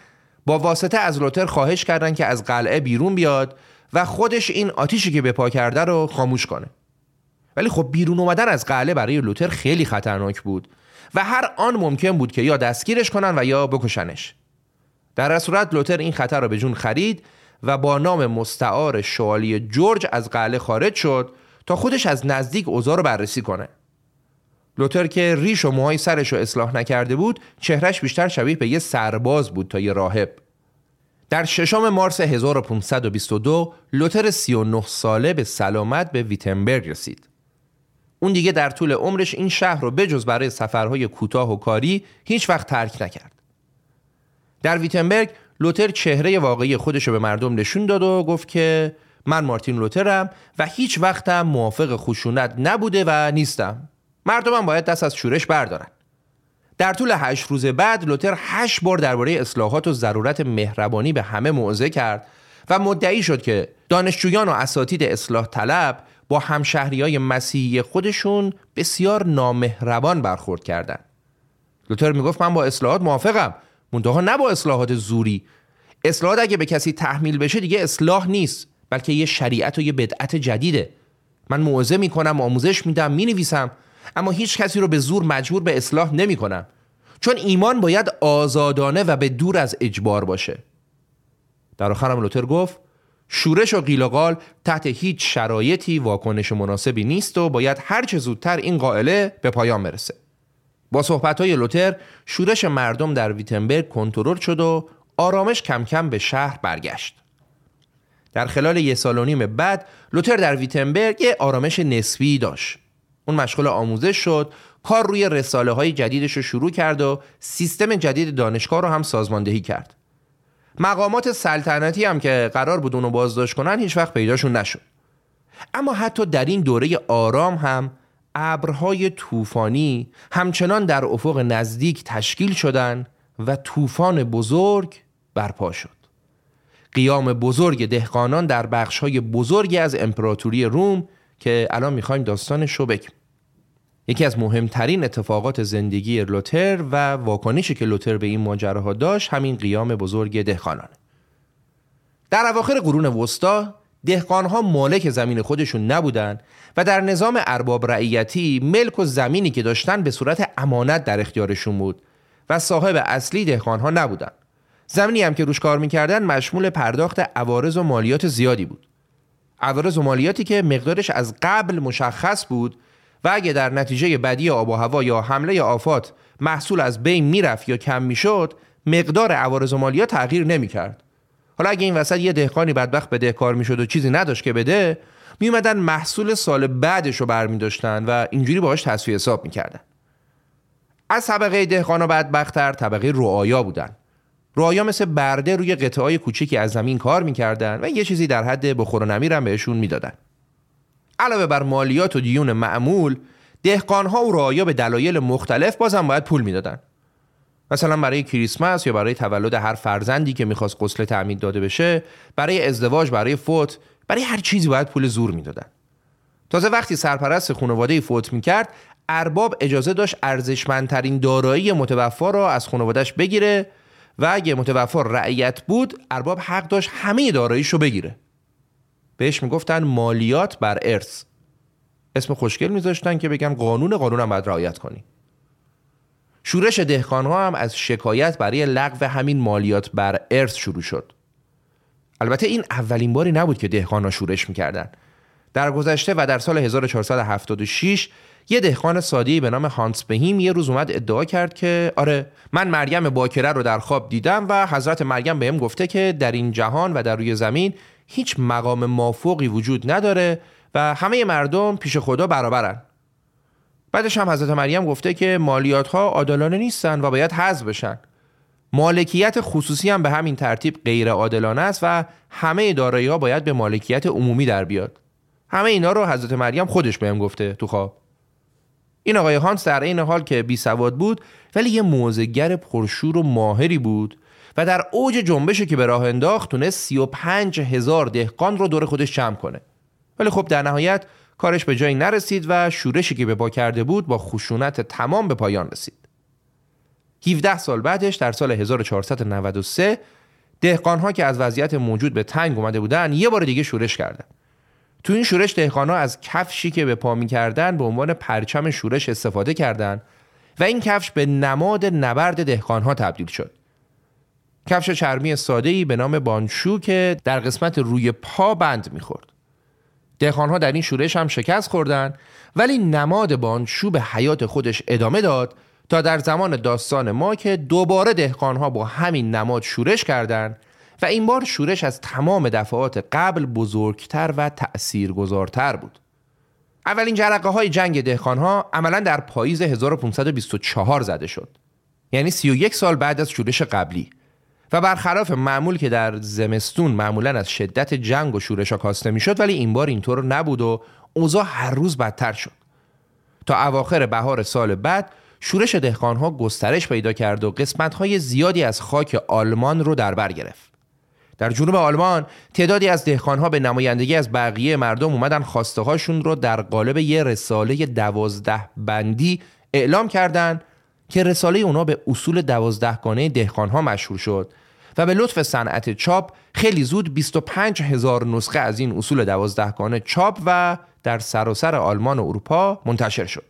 با واسطه از لوتر خواهش کردن که از قلعه بیرون بیاد و خودش این آتیشی که به پا کرده رو خاموش کنه. ولی خب بیرون اومدن از قلعه برای لوتر خیلی خطرناک بود و هر آن ممکن بود که یا دستگیرش کنن و یا بکشنش. در صورت لوتر این خطر را به جون خرید و با نام مستعار شوالی جورج از قلعه خارج شد تا خودش از نزدیک اوضاع رو بررسی کنه. لوتر که ریش و موهای سرش رو اصلاح نکرده بود چهرش بیشتر شبیه به یه سرباز بود تا یه راهب. در ششم مارس 1522 لوتر 39 ساله به سلامت به ویتنبرگ رسید. اون دیگه در طول عمرش این شهر رو بجز برای سفرهای کوتاه و کاری هیچ وقت ترک نکرد. در ویتنبرگ لوتر چهره واقعی خودش رو به مردم نشون داد و گفت که من مارتین لوترم و هیچ وقتم موافق خشونت نبوده و نیستم. مردمم باید دست از شورش بردارن. در طول هشت روز بعد لوتر هشت بار درباره اصلاحات و ضرورت مهربانی به همه موعظه کرد و مدعی شد که دانشجویان و اساتید اصلاح طلب با همشهری های مسیحی خودشون بسیار نامهربان برخورد کردند. لوتر می‌گفت من با اصلاحات موافقم منتها نه با اصلاحات زوری. اصلاحات اگه به کسی تحمیل بشه دیگه اصلاح نیست بلکه یه شریعت و یه بدعت جدیده. من موعظه می‌کنم آموزش میدم می‌نویسم. اما هیچ کسی رو به زور مجبور به اصلاح نمی کنم چون ایمان باید آزادانه و به دور از اجبار باشه. در آخرم لوتر گفت شورش و قیل تحت هیچ شرایطی واکنش مناسبی نیست و باید هرچه زودتر این قائله به پایان برسه. با صحبت های لوتر شورش مردم در ویتنبرگ کنترل شد و آرامش کم کم به شهر برگشت. در خلال یه سال و نیم بعد لوتر در ویتنبرگ یه آرامش نسبی داشت. اون مشغول آموزش شد. کار روی رساله های جدیدش رو شروع کرد و سیستم جدید دانشگاه رو هم سازماندهی کرد. مقامات سلطنتی هم که قرار بود اونو بازداشت کنن هیچ وقت پیداشون نشد. اما حتی در این دوره آرام هم ابرهای طوفانی همچنان در افق نزدیک تشکیل شدند و طوفان بزرگ برپا شد. قیام بزرگ دهقانان در بخشهای بزرگی از امپراتوری روم که الان می‌خوایم داستانش رو بگیم. یکی از مهمترین اتفاقات زندگی لوتر و واکنشی که لوتر به این ماجراها داشت همین قیام بزرگ دهقانان. در اواخر قرون وسطا دهقانها مالک زمین خودشون نبودند و در نظام ارباب رعیتی ملک و زمینی که داشتن به صورت امانت در اختیارشون بود و صاحب اصلی دهقانها نبودند زمینی هم که روش کار می‌کردن مشمول پرداخت عوارض و مالیات زیادی بود. عوارض و مالیاتی که مقدارش از قبل مشخص بود و اگه در نتیجه بدی آب و هوا یا حمله آفات محصول از بین می‌رفت یا کم می‌شد مقدار عوارض و مالیات تغییر نمی‌کرد. حالا اگه این وسط یه دهقانی بدبخت بدهکار می‌شد و چیزی نداشت که بده میومدن محصول سال بعدش رو برمیداشتن و اینجوری باهاش تصفیه حساب می‌کردن. از طبقه دهقانا بدبختتر طبقه رعایا بودن. رعایا مثل برده روی قطعه کوچکی از زمین کار می‌کردن و یه چیزی در حد بخور و نمیر هم بهشون می‌دادن. علاوه بر مالیات و دیون معمول دهقانها و رعایا به دلایل مختلف بازم باید پول می‌دادن. مثلا برای کریسمس یا برای تولد هر فرزندی که می‌خواست غسل تعمید داده بشه برای ازدواج برای فوت برای هر چیزی باید پول زور می‌دادن. تازه وقتی سرپرست خانواده فوت می‌کرد ارباب اجازه داشت ارزشمندترین دارایی متوفا را از خانوادهش بگیره و اگه متوفا رعیت بود ارباب حق داشت همه داراییشو بگیره. بهش می‌گفتن مالیات بر ارث. اسم خوشگل میذاشتن که بگن قانون قانون هم باید رعایت کنی. شورش دهقانها هم از شکایت برای لغو همین مالیات بر ارث شروع شد. البته این اولین باری نبود که دهقانها شورش می‌کردن. در گذشته و در سال 1476 یه دهقان سادی به نام هانس بهیم یه روز اومد ادعا کرد که آره من مریم باکره رو در خواب دیدم و حضرت مریم بهم گفته که در این جهان و در روی زمین هیچ مقام مافوقی وجود نداره و همه مردم پیش خدا برابرن. بعدش هم حضرت مریم گفته که مالیات ها عادلانه نیستن و باید حذف بشن. مالکیت خصوصی هم به همین ترتیب غیر عادلانه است و همه دارایی ها باید به مالکیت عمومی در بیاد. همه اینا رو حضرت مریم خودش بهم گفته تو خواب. این آقای هانس در این حال که بی سواد بود ولی یه موزگر پرشور و ماهری بود و در اوج جنبشی که به راه انداخت تونست 35 هزار دهقان رو دور خودش جمع کنه. ولی خب در نهایت کارش به جایی نرسید و شورشی که به پا کرده بود با خشونت تمام به پایان رسید. 17 سال بعدش در سال 1493 دهقانها که از وضعیت موجود به تنگ اومده بودن یه بار دیگه شورش کردن. تو این شورش دهقانها از کفشی که به پا کردن به عنوان پرچم شورش استفاده کردند و این کفش به نماد نبرد دهقانها تبدیل شد. کفش چرمی ساده به نام بانشو که در قسمت روی پا بند می‌خورد. دهقانها در این شورش هم شکست خوردن ولی نماد بانشو به حیات خودش ادامه داد تا در زمان داستان ما که دوباره دهقانها با همین نماد شورش کردند و این بار شورش از تمام دفعات قبل بزرگتر و تأثیرگذارتر بود. اولین جرقه های جنگ دهقان ها عملا در پاییز 1524 زده شد. یعنی 31 سال بعد از شورش قبلی. و برخلاف معمول که در زمستون معمولا از شدت جنگ و شورش ها کاسته می‌شد ولی این بار اینطور نبود و اوضاع هر روز بدتر شد. تا اواخر بهار سال بعد شورش دهقان ها گسترش پیدا کرد و قسمت های زیادی از خاک آلمان رو در بر گرفت. در جنوب آلمان تعدادی از دهقانها به نمایندگی از بقیه مردم اومدن خواسته هاشون رو در قالب یه رساله دوازده بندی اعلام کردند که رساله اونا به اصول دوازدهگانه دهقانها مشهور شد و به لطف صنعت چاپ خیلی زود 25 هزار نسخه از این اصول دوازدهگانه چاپ و در سراسر آلمان و اروپا منتشر شد.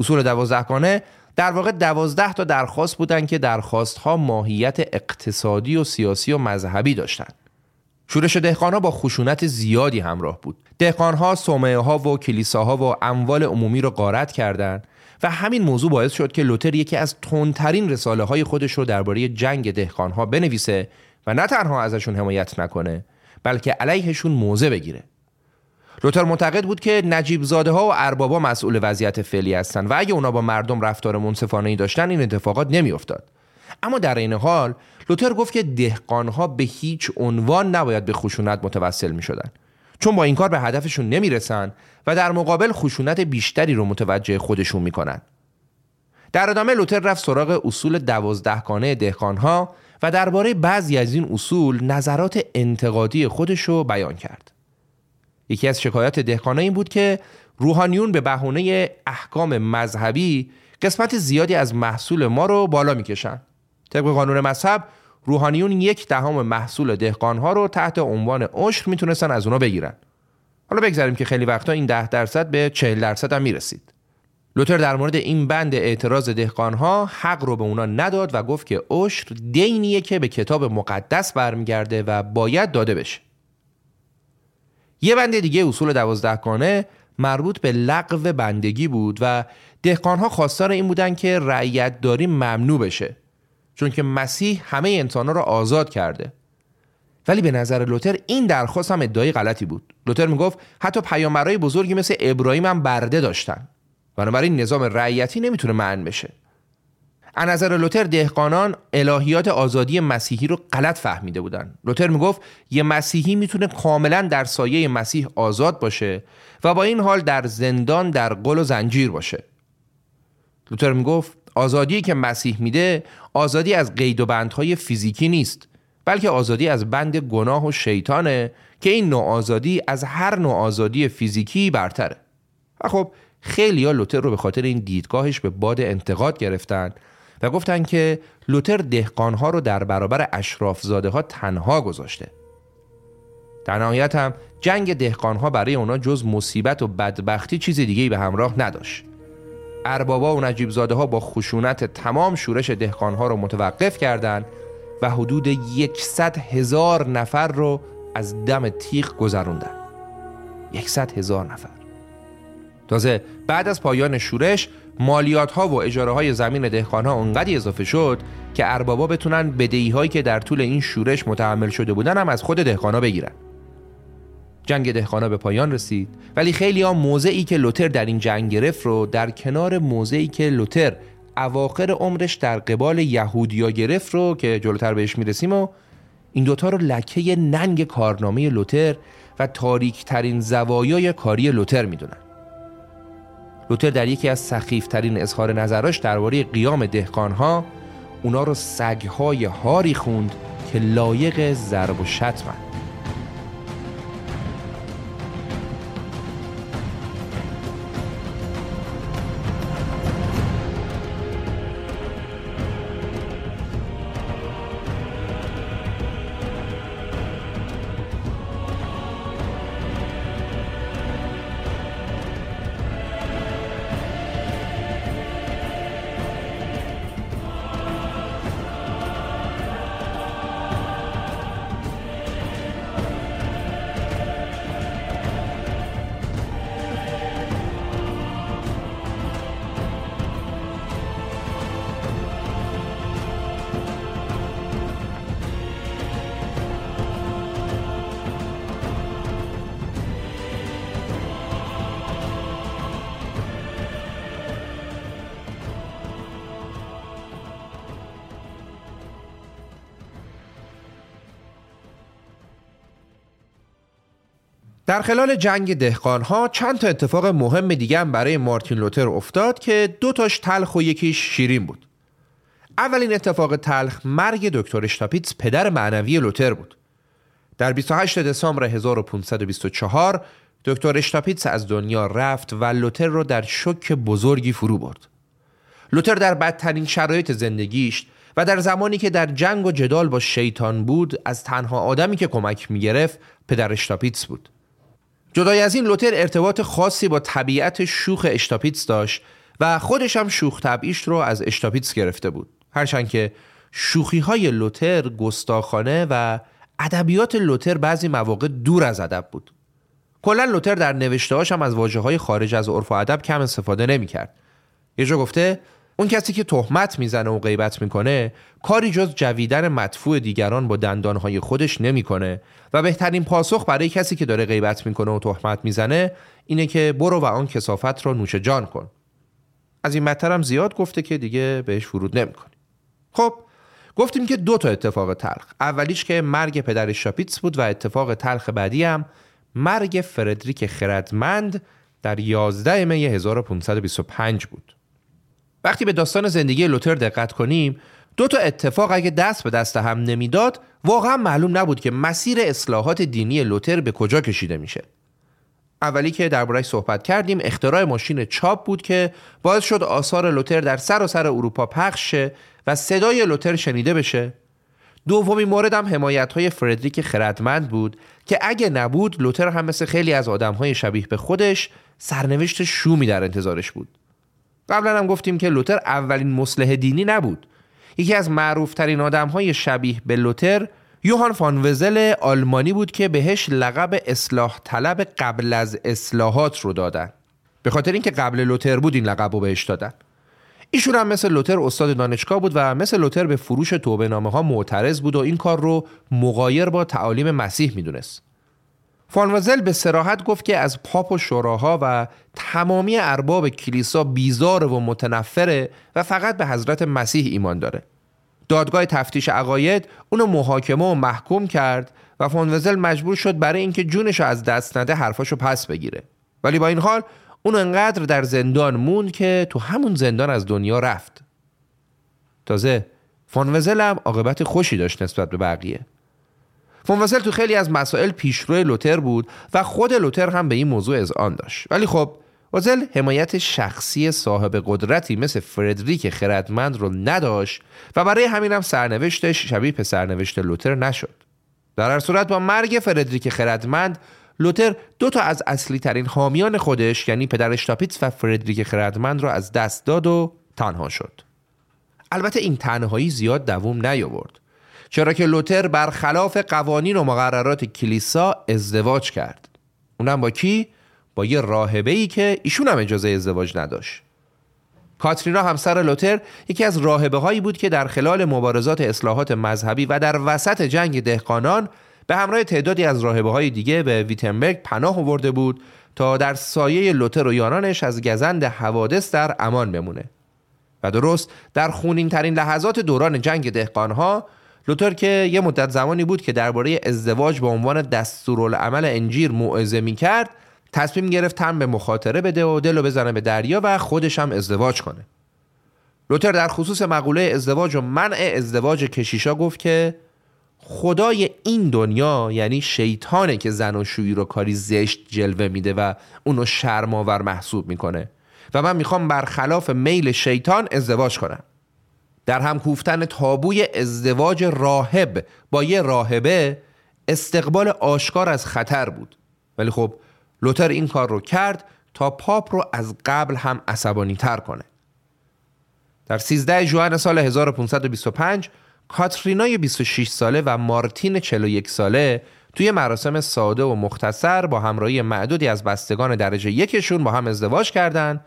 اصول دوازدهگانه در واقع دوازده تا درخواست بودند که درخواستها ماهیت اقتصادی و سیاسی و مذهبی داشتند. شورش دهقانها با خشونت زیادی همراه بود. دهقانها صومعه ها و کلیساها و اموال عمومی را غارت کردند و همین موضوع باعث شد که لوتر یکی از تندترین رساله های خودش رو درباره جنگ دهقانها بنویسه و نه تنها ازشون حمایت نکنه بلکه علیهشون موضع بگیره. لوتر معتقد بود که نجیب زاده ها و اربابا مسئول وضعیت فعلی هستند و اگه اونا با مردم رفتار منصفانه ای داشتن این اتفاقات نمیافتاد. اما در این حال لوتر گفت که دهقانها به هیچ عنوان نباید به خشونت متوسل می شدن. چون با این کار به هدفشون نمی‌رسن و در مقابل خشونت بیشتری رو متوجه خودشون می‌کنن. در ادامه لوتر رفت سراغ اصول دوازدهگانه دهقانها و درباره بعضی از این اصول نظرات انتقادی خودش رو بیان کرد. یکی از شکایات دهقانه این بود که روحانیون به بهونه احکام مذهبی قسمت زیادی از محصول ما رو بالا می‌کشن. طبق قانون مذهب روحانیون یک دهم محصول دهقانها رو تحت عنوان عشر می‌تونستن از اونا بگیرن. حالا بگذاریم که خیلی وقتا این ده درصد به 40 درصد هم می‌رسید. لوتر در مورد این بند اعتراض دهقانها حق رو به اونا نداد و گفت که عشر دینیه که به کتاب مقدس برمیگرده و باید داده بشه. یه بند دیگه اصول دوازدهگانه مربوط به لغو بندگی بود و دهقانها خواستار این بودن که رعیت داری ممنوع بشه چون که مسیح همه انسانها را آزاد کرده. ولی به نظر لوتر این درخواست هم ادعای غلطی بود. لوتر می‌گفت حتی پیامبرای بزرگی مثل ابراهیم هم برده داشتن. بنابراین نظام رعیتی نمی‌تونه معنی بشه. از نظر لوتر دهقانان الهیات آزادی مسیحی رو غلط فهمیده بودن. لوتر می‌گفت یه مسیحی می‌تونه کاملا در سایه مسیح آزاد باشه و با این حال در زندان در قل و زنجیر باشه. لوتر می‌گفت آزادی که مسیح میده آزادی از قید و بندهای فیزیکی نیست بلکه آزادی از بند گناه و شیطانه که این نوع آزادی از هر نوع آزادی فیزیکی برتره. و خب خیلی ها لوتر رو به خاطر این دیدگاهش به باد انتقاد گرفتن و گفتن که لوتر دهقانها رو در برابر اشراف زاده ها تنها گذاشته. در نهایت هم جنگ دهقانها برای اونا جز مصیبت و بدبختی چیز دیگه به همراه نداشت. اربابا و نجیب زاده ها با خشونت تمام شورش دهقانها رو متوقف کردند و حدود یکصد هزار نفر رو از دم تیغ گذروندن یکصد هزار نفر. تازه بعد از پایان شورش مالیات ها و اجاره های زمین دهقان ها اونقدی اضافه شد که اربابا بتونن بدهی هایی که در طول این شورش متحمل شده بودن هم از خود دهقان ها بگیرن. جنگ دهقانا به پایان رسید ولی خیلی ها موضعی که لوتر در این جنگ گرفت رو در کنار موضعی که لوتر اواخر عمرش در قبال یهودیا گرفت رو که جلوتر بهش می‌رسیم و این دوتا رو لکه ننگ کارنامه لوتر و تاریک ترین زوایای کاری لوتر می‌دونن. لوتر در یکی از سخیفترین اظهار نظراش درباره قیام دهقانها اونا رو سگهای هاری خوند که لایق ضرب و شتمند در خلال جنگ دهقانها چند تا اتفاق مهم دیگه هم برای مارتین لوتر افتاد که دو تاش تلخ و یکیش شیرین بود. اولین اتفاق تلخ مرگ دکتر اشتاپیتس پدر معنوی لوتر بود. در 28 دسامبر 1524 دکتر اشتاپیتس از دنیا رفت و لوتر رو در شک بزرگی فرو برد. لوتر در بدترین شرایط زندگیش و در زمانی که در جنگ و جدال با شیطان بود از تنها آدمی که کمک می‌گرفت پدر اشتاپیتس بود. جدای از این لوتر ارتباط خاصی با طبیعت شوخ اشتاپیتس داشت و خودش هم شوخ طبعیش رو از اشتاپیتس گرفته بود هرچند که شوخی های لوتر گستاخانه و ادبیات لوتر بعضی مواقع دور از ادب بود کلا لوتر در نوشتهاش هم از واجه های خارج از عرف و ادب کم استفاده نمی‌کرد. یه جا گفته اون کسی که تهمت می‌زنه و غیبت می‌کنه کاری جز جویدن مدفوع دیگران با دندانهای خودش نمی‌کنه. و بهترین پاسخ برای کسی که داره غیبت می‌کنه و تهمت می‌زنه اینه که برو و آن کسافت را نوش جان کن. از این مطر هم زیاد گفته که دیگه بهش فرود نمی‌کنی خب گفتیم که دو تا اتفاق تلخ. اولیش که مرگ پدر شاپیتس بود و اتفاق تلخ بعدی هم مرگ فردریک خردمند در 11 می 1525 بود. وقتی به داستان زندگی لوتر دقت کنیم دو تا اتفاق اگه دست به دست هم نمی‌داد واقعا معلوم نبود که مسیر اصلاحات دینی لوتر به کجا کشیده میشه. اولی که دربارهش صحبت کردیم اختراع ماشین چاپ بود که باعث شد آثار لوتر در سر و سر اروپا پخش شه و صدای لوتر شنیده بشه. دومی مورد هم حمایت های فردریک خردمند بود که اگه نبود لوتر هم مثل خیلی از آدم های شبیه به خودش سرنوشت شومی در انتظارش بود. قبلا هم گفتیم که لوتر اولین مسلح دینی نبود. یکی از معروفترین آدم های شبیه به لوتر یوهان فان وزل آلمانی بود که بهش لقب اصلاح طلب قبل از اصلاحات رو دادن. به خاطر اینکه قبل لوتر بود این لقب رو بهش دادن. ایشون هم مثل لوتر استاد دانشگاه بود و مثل لوتر به فروش توبه نامه ها معترض بود و این کار رو مقایر با تعالیم مسیح می‌دونست. فانوزل به سراحت گفت که از پاپ و شوراها و تمامی ارباب کلیسا بیزار و متنفره و فقط به حضرت مسیح ایمان داره. دادگاه تفتیش عقاید اونو محاکمه و محکوم کرد و فانوزل مجبور شد برای اینکه جونش از دست نده حرفاشو پس بگیره. ولی با این حال اون انقدر در زندان موند که تو همون زندان از دنیا رفت. تازه فانوزل هم عاقبت خوشی داشت نسبت به بقیه. فونواسل تو خیلی از مسائل پیشرو لوتر بود و خود لوتر هم به این موضوع از آن داشت. ولی خب وازل حمایت شخصی صاحب قدرتی مثل فردریک خردمند رو نداشت و برای همین هم سرنوشتش شبیه به سرنوشت لوتر نشد. در هر صورت با مرگ فردریک خردمند لوتر دو تا از اصلی ترین حامیان خودش یعنی پدر اشتاپیتس و فردریک خردمند را از دست داد و تنها شد. البته این تنهایی زیاد دوام نیاورد. چرا که لوتر برخلاف قوانین و مقررات کلیسا ازدواج کرد. اونم با کی؟ با یه راهبه ای که ایشون هم اجازه ازدواج نداشت. کاترینا همسر لوتر یکی از راهبه هایی بود که در خلال مبارزات اصلاحات مذهبی و در وسط جنگ دهقانان به همراه تعدادی از راهبه های دیگه به ویتنبرگ پناه آورده بود تا در سایه لوتر و یارانش از گزند حوادث در امان بمونه. و درست در خونین ترین لحظات دوران جنگ دهقانها لوتر که یه مدت زمانی بود که درباره ازدواج به عنوان دستورالعمل انجیر موعظه می کرد تصمیم گرفت تن به مخاطره بده و دلو بزنه به دریا و خودش هم ازدواج کنه. لوتر در خصوص مقوله ازدواج و منع ازدواج کشیشا گفت که خدای این دنیا یعنی شیطانه که زن و شویی رو کاری زشت جلوه میده و اونو شرماور محسوب می‌کنه. و من می‌خوام برخلاف میل شیطان ازدواج کنم. در هم کوفتن تابوی ازدواج راهب با یه راهبه استقبال آشکار از خطر بود. ولی خب لوتر این کار رو کرد تا پاپ رو از قبل هم عصبانی تر کنه. در 13 جوان سال 1525 کاترینای 26 ساله و مارتین 41 ساله توی مراسم ساده و مختصر با همراهی معدودی از بستگان درجه یکشون با هم ازدواج کردند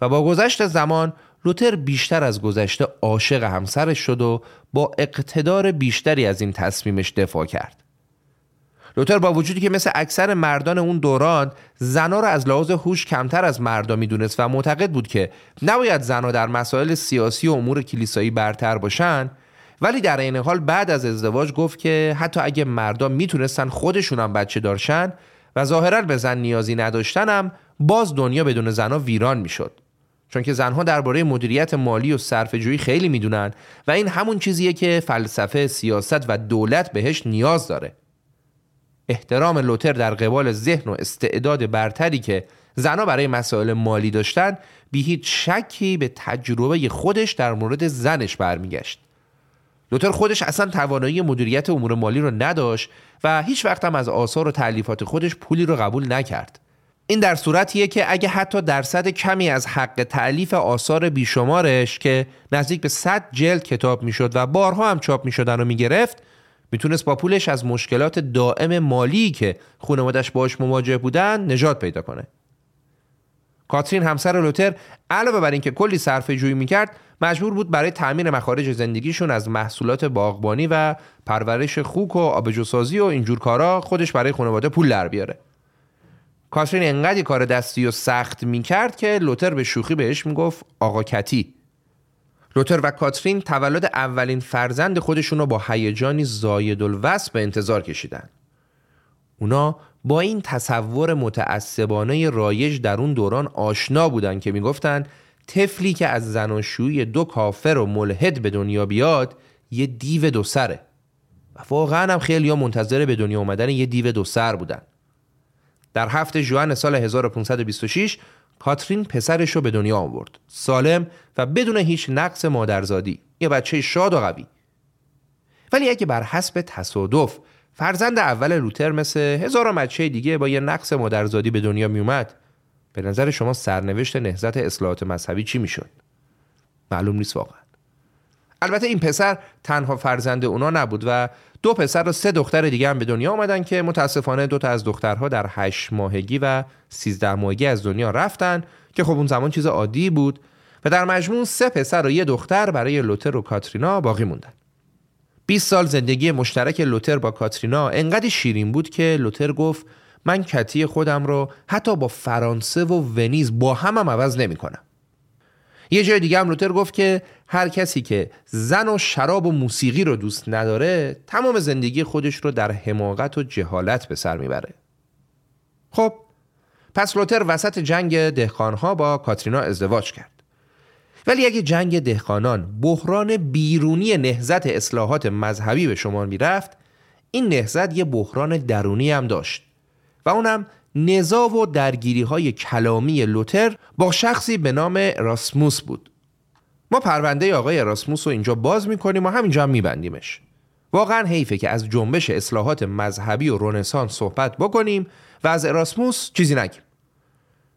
و با گذشت زمان لوتر بیشتر از گذشته عاشق همسرش شد و با اقتدار بیشتری از این تصمیمش دفاع کرد. لوتر با وجودی که مثل اکثر مردان اون دوران زنا را از لحاظ هوش کمتر از مردا می‌دونست و معتقد بود که نباید زنا در مسائل سیاسی و امور کلیسایی برتر باشن ولی در این حال بعد از ازدواج گفت که حتی اگه مردا می‌تونستن خودشون هم بچه دارشن و ظاهرا به زن نیازی نداشتنم باز دنیا بدون زنها ویران می‌شد چون که زنها درباره مدیریت مالی و صرفه‌جویی خیلی می‌دونن و این همون چیزیه که فلسفه سیاست و دولت بهش نیاز داره. احترام لوتر در قبال ذهن و استعداد برتری که زنها برای مسائل مالی داشتن بی هیچ شکی به تجربه خودش در مورد زنش برمیگشت. لوتر خودش اصلا توانایی مدیریت امور مالی رو نداشت و هیچ وقت هم از آثار و تعلیفات خودش پولی رو قبول نکرد. این در صورتیه که اگه حتی درصد کمی از حق تعلیف آثار بیشمارش که نزدیک به 100 جلد کتاب می‌شد و بارها هم چاپ می‌شدن رو می‌گرفت می‌تونست با پولش از مشکلات دائم مالی که خانوادش باش مواجه بودن نجات پیدا کنه. کاترین همسر لوتر علاوه بر اینکه کلی صرفه جویی می‌کرد مجبور بود برای تامین مخارج زندگیشون از محصولات باغبانی و پرورش خوک و آبجوسازی و اینجور کارا خودش برای خانواده پول در بیاره. کاترین انقدر کار دستی و سخت می‌کرد که لوتر به شوخی بهش می‌گفت آقا کتی. لوتر و کاترین تولد اولین فرزند خودشون رو با هیجانی زاید الوصف به انتظار کشیدن. اونا با این تصور متعصبانه رایج در اون دوران آشنا بودن که می‌گفتن طفلی که از زناشویی دو کافر و ملحد به دنیا بیاد یه دیو دو سره. و واقعا هم خیلی منتظر به دنیا اومدن یه دیو دو سر بودن. در هفته جوان سال 1526 کاترین پسرش رو به دنیا آورد. سالم و بدون هیچ نقص مادرزادی. یه بچه شاد و قوی. ولی اگه بر حسب تصادف فرزند اول لوتر مثل هزاران بچه دیگه با یه نقص مادرزادی به دنیا میومد به نظر شما سرنوشت نهزت اصلاحات مذهبی چی می‌شد؟ معلوم نیست واقعا. البته این پسر تنها فرزند اونا نبود و دو پسر و سه دختر دیگه هم به دنیا آمدن که متاسفانه دو تا از دخترها در هشت ماهگی و سیزده ماهگی از دنیا رفتن که خب اون زمان چیز عادی بود و در مجموع سه پسر و یه دختر برای لوتر و کاترینا باقی موندن 20 سال زندگی مشترک لوتر با کاترینا انقدر شیرین بود که لوتر گفت من کتی خودم رو حتی با فرانسه و ونیز با هم, هم عوض نمی کنم. یه جای دیگه هم لوتر گفت که هر کسی که زن و شراب و موسیقی رو دوست نداره تمام زندگی خودش رو در حماقت و جهالت به سر می‌بره. خب پس لوتر وسط جنگ دهقانها با کاترینا ازدواج کرد. ولی اگه جنگ دهقانان بحران بیرونی نهزت اصلاحات مذهبی به شما می‌رفت این نهزت یه بحران درونی هم داشت و اونم نزا و درگیری های کلامی لوتر با شخصی به نام راسموس بود. ما پرونده آقای راسموس رو اینجا باز می‌کنیم و همینجا هم میبندیمش. واقعا حیفه که از جنبش اصلاحات مذهبی و رونسانس صحبت بکنیم و از اراسموس چیزی نگیم.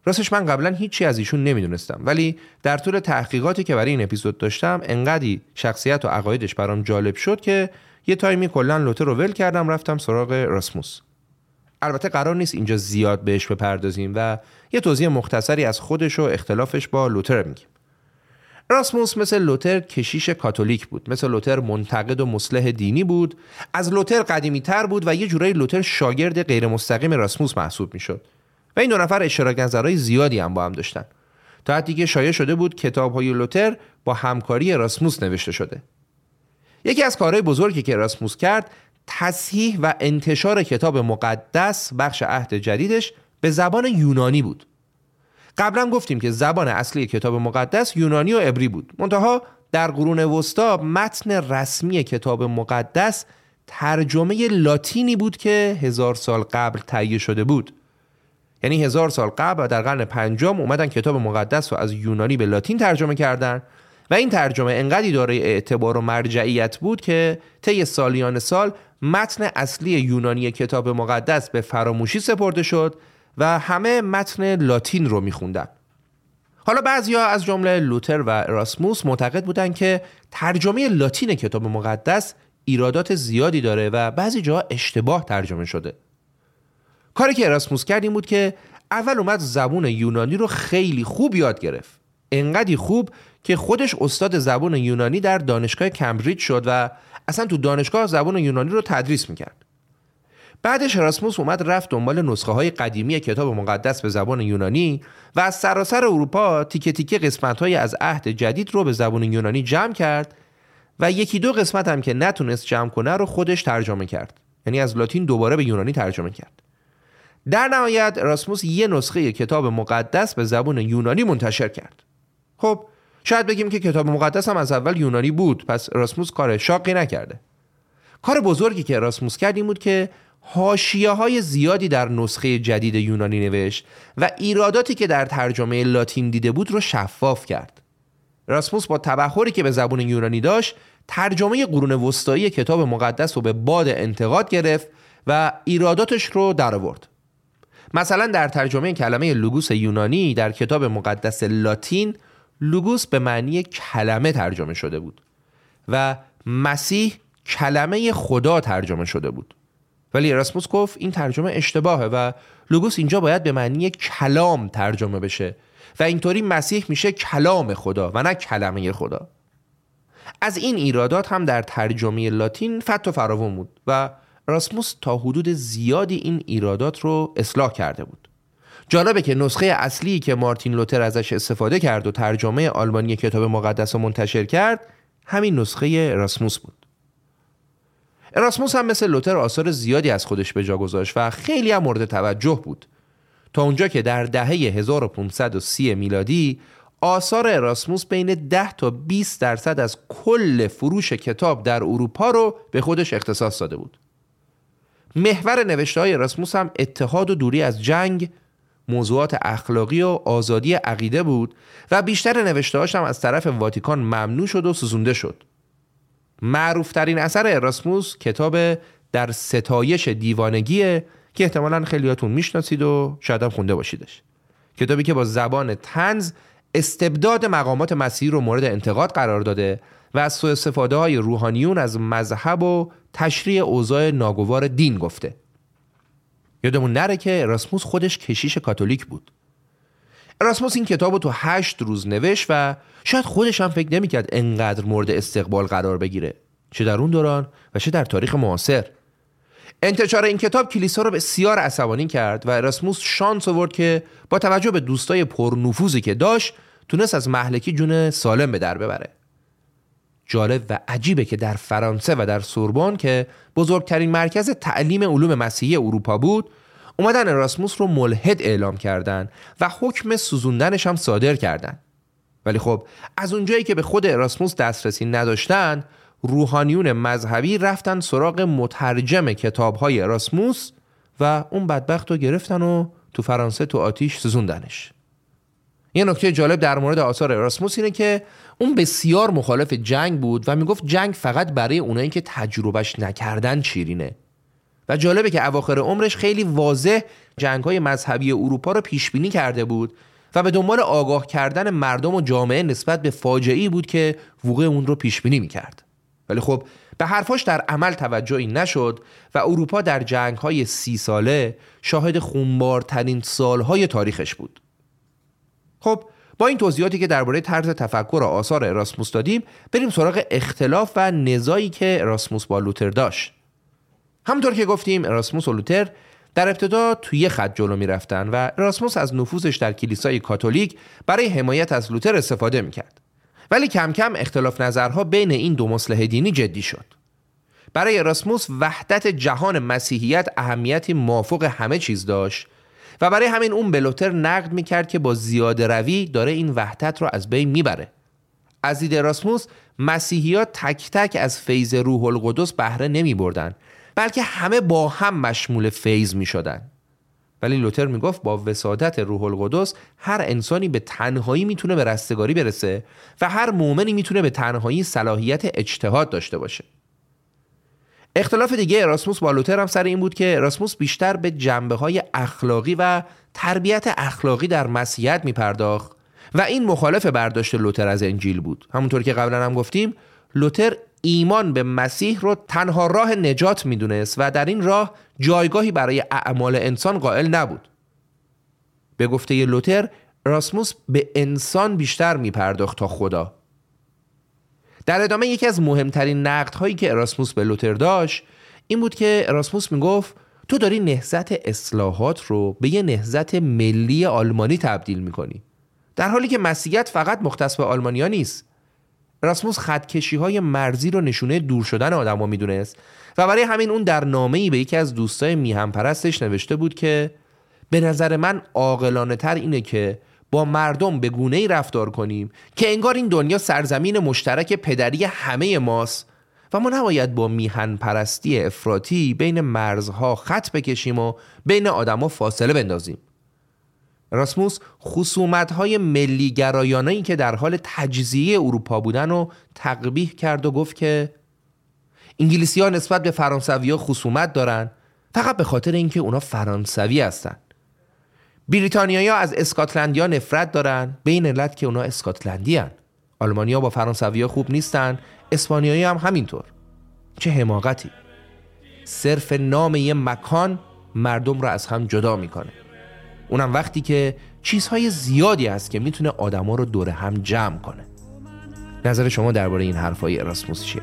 راستش من قبلا هیچی از ایشون نمی‌دونستم ولی در طول تحقیقاتی که برای این اپیزود داشتم انقدی شخصیت و عقایدش برام جالب شد که یه تایمی کلا لوتر رو ول کردم رفتم سراغ راسموس. البته قرار نیست اینجا زیاد بهش بپردازیم و یه توضیح مختصری از خودش و اختلافش با لوتر میگیم. راسموس مثل لوتر کشیش کاتولیک بود مثل لوتر منتقد و مسلح دینی بود از لوتر قدیمی تر بود و یه جورایی لوتر شاگرد غیر مستقیم راسموس محسوب می‌شد. و این دو نفر اشتراک نظرهای زیادی هم با هم داشتن. تا حدی که شایع شده بود کتاب های لوتر با همکاری راسموس نوشته شده. یکی از کارهای بزرگی که راسموس کرد تصحیح و انتشار کتاب مقدس بخش عهد جدیدش به زبان یونانی بود. قبلا گفتیم که زبان اصلی کتاب مقدس یونانی و عبری بود. منتها در قرون وسطا متن رسمی کتاب مقدس ترجمه لاتینی بود که هزار سال قبل تهیه شده بود. یعنی هزار سال قبل و در قرن پنجم اومدن کتاب مقدس رو از یونانی به لاتین ترجمه کردن و این ترجمه انقدی داره اعتبار و مرجعیت بود که طی سالیان سال متن اصلی یونانی کتاب مقدس به فراموشی سپرده شد و همه متن لاتین رو میخوندن. حالا بعضیا از جمله لوتر و اراسموس معتقد بودن که ترجمه لاتین کتاب مقدس ایرادات زیادی داره و بعضی جاها اشتباه ترجمه شده. کاری که اراسموس کرد این بود که اول اومد زبون یونانی رو خیلی خوب یاد گرفت. انقدی خوب که خودش استاد زبون یونانی در دانشگاه کمبریج شد و اصلا تو دانشگاه زبون یونانی رو تدریس می‌کرد. بعدش اراسموس اومد رفت دنبال نسخه های قدیمی کتاب مقدس به زبان یونانی و از سراسر اروپا تیکه تیکه قسمت های از عهد جدید رو به زبان یونانی جمع کرد و یکی دو قسمت هم که نتونست جمع کنه رو خودش ترجمه کرد. یعنی از لاتین دوباره به یونانی ترجمه کرد. در نهایت راسموس یه نسخه کتاب مقدس به زبان یونانی منتشر کرد. خب شاید بگیم که کتاب مقدس هم از اول یونانی بود پس راسموس کار شاقی نکرده کار بزرگی که راسموس کرد این بود که هاشیه های زیادی در نسخه جدید یونانی نوشت و ایراداتی که در ترجمه لاتین دیده بود رو شفاف کرد راسموس با تبخوری که به زبون یونانی داشت ترجمه قرون وسطایی کتاب مقدس رو به باد انتقاد گرفت و ایراداتش رو درآورد. مثلا در ترجمه کلمه لوگوس یونانی در کتاب مقدس لاتین لوگوس به معنی کلمه ترجمه شده بود و مسیح کلمه خدا ترجمه شده بود. ولی اراسموس گفت این ترجمه اشتباهه و لوگوس اینجا باید به معنی کلام ترجمه بشه و اینطوری مسیح میشه کلام خدا و نه کلمه خدا. از این ایرادات هم در ترجمه لاتین فت و فراوون بود و راسموس تا حدود زیادی این ایرادات رو اصلاح کرده بود. جالبه که نسخه اصلی که مارتین لوتر ازش استفاده کرد و ترجمه آلمانی کتاب مقدس رو منتشر کرد همین نسخه راسموس بود. اراسموس هم مثل لوتر آثار زیادی از خودش به جا گذاشت و خیلی هم مورد توجه بود. تا اونجا که در دهه 1530 میلادی آثار اراسموس بین 10 تا 20 درصد از کل فروش کتاب در اروپا رو به خودش اختصاص داده بود. محور نوشته های اراسموس هم اتحاد و دوری از جنگ موضوعات اخلاقی و آزادی عقیده بود و بیشتر نوشته هم از طرف واتیکان ممنوع شد و سوزونده شد. معروفترین اثر اراسموس کتاب در ستایش دیوانگیه که احتمالا خیلیاتون می‌شناسید و شاید هم خونده باشیدش. کتابی که با زبان تنز استبداد مقامات مسیحی رو مورد انتقاد قرار داده و از سوء استفاده های روحانیون از مذهب و تشریع اوضاع ناگوار دین گفته. یادمون نره که اراسموس خودش کشیش کاتولیک بود. اراسموس این کتاب رو تو هشت روز نوشت و شاید خودش هم فکر نمی‌کرد انقدر مورد استقبال قرار بگیره. چه در اون دوران و چه در تاریخ معاصر. انتشار این کتاب کلیسا رو بسیار عصبانی کرد و اراسموس شانس آورد که با توجه به دوستای پرنفوذی که داشت تونست از محلکی جون سالم به در ببره. جالب و عجیبه که در فرانسه و در سوربن که بزرگترین مرکز تعلیم علوم مسیحی اروپا بود اومدن اراسموس رو ملحد اعلام کردن و حکم سوزوندنش هم صادر کردن. ولی خب از اونجایی که به خود اراسموس دسترسی نداشتن روحانیون مذهبی رفتن سراغ مترجم کتاب های اراسموس و اون بدبخت رو گرفتن و تو فرانسه تو آتیش سوزوندنش. یه نکته جالب در مورد آثار اراسموس اینه که اون بسیار مخالف جنگ بود و می‌گفت جنگ فقط برای اونایی که تجربهش نکردن شیرینه. و جالبه که اواخر عمرش خیلی واضح جنگ های مذهبی اروپا رو پیش بینی کرده بود و به دنبال آگاه کردن مردم و جامعه نسبت به فاجعه‌ای بود که وقوع اون رو پیش بینی می‌کرد. ولی خب به حرفاش در عمل توجهی نشد و اروپا در جنگ های سی ساله شاهد خونبارترین سالهای تاریخش بود. خب با این توضیحاتی که درباره طرز تفکر و آثار اراسموس دادیم بریم سراغ اختلاف و نزایی که اراسموس با لوتر داشت. همونطور که گفتیم اراسموس و لوتر در ابتدا توی یه خط جلو می‌رفتن و اراسموس از نفوذش در کلیسای کاتولیک برای حمایت از لوتر استفاده می‌کرد. ولی کم کم اختلاف نظرها بین این دو مصلح دینی جدی شد. برای اراسموس وحدت جهان مسیحیت اهمیتی مافوق همه چیز داشت و برای همین اون به لوتر نقد می‌کرد که با زیاده روی داره این وحدت رو از بین می‌بره از دید اراسموس مسیحیات تک تک از فیض روح القدس بهره نمی بردن بلکه همه با هم مشمول فیض می شدن. ولی لوتر می‌گفت با وسادت روح القدس هر انسانی به تنهایی می‌تونه به رستگاری برسه و هر مؤمنی می‌تونه به تنهایی صلاحیت اجتهاد داشته باشه اختلاف دیگه اراسموس با لوتر هم سر این بود که اراسموس بیشتر به جنبه های اخلاقی و تربیت اخلاقی در مسیحیت میپرداخت و این مخالف برداشت لوتر از انجیل بود. همونطور که قبلا هم گفتیم لوتر ایمان به مسیح رو تنها راه نجات می‌دونست و در این راه جایگاهی برای اعمال انسان قائل نبود. به گفته لوتر راسموس به انسان بیشتر میپرداخت تا خدا. در ادامه یکی از مهمترین نقدهایی که اراسموس به لوتر داشت این بود که اراسموس می‌گفت تو داری نهزت اصلاحات رو به یه نهزت ملی آلمانی تبدیل می‌کنی. در حالی که مسیحیت فقط مختص به آلمانیا نیست. اراسموس خطکشی های مرزی رو نشونه دور شدن آدما می‌دونست و برای همین اون در نامه ای به یکی از دوستای میهم پرستش نوشته بود که به نظر من عاقلانه تر اینه که با مردم به گونه ای رفتار کنیم که انگار این دنیا سرزمین مشترک پدری همه ماست و ما نباید با میهن پرستی افراطی بین مرزها خط بکشیم و بین آدما فاصله بندازیم. راسموس خصومت های ملی گرایانه که در حال تجزیه اروپا بودن رو تقبیح کرد و گفت که انگلیسی ها نسبت به فرانسوی ها خصومت دارن فقط به خاطر اینکه اونا فرانسوی هستن. بریتانیایی از اسکاتلندیا نفرت دارن. به این علت که اونا اسکاتلندی هن. آلمانیا با فرانسوی ها خوب نیستن. اسپانیایی هم همینطور. چه حماقتی. صرف نام یه مکان مردم را از هم جدا می‌کنه. اونم وقتی که چیزهای زیادی هست که می‌تونه آدما رو دور هم جمع کنه. نظر شما درباره این حرفای اراسموس چیه؟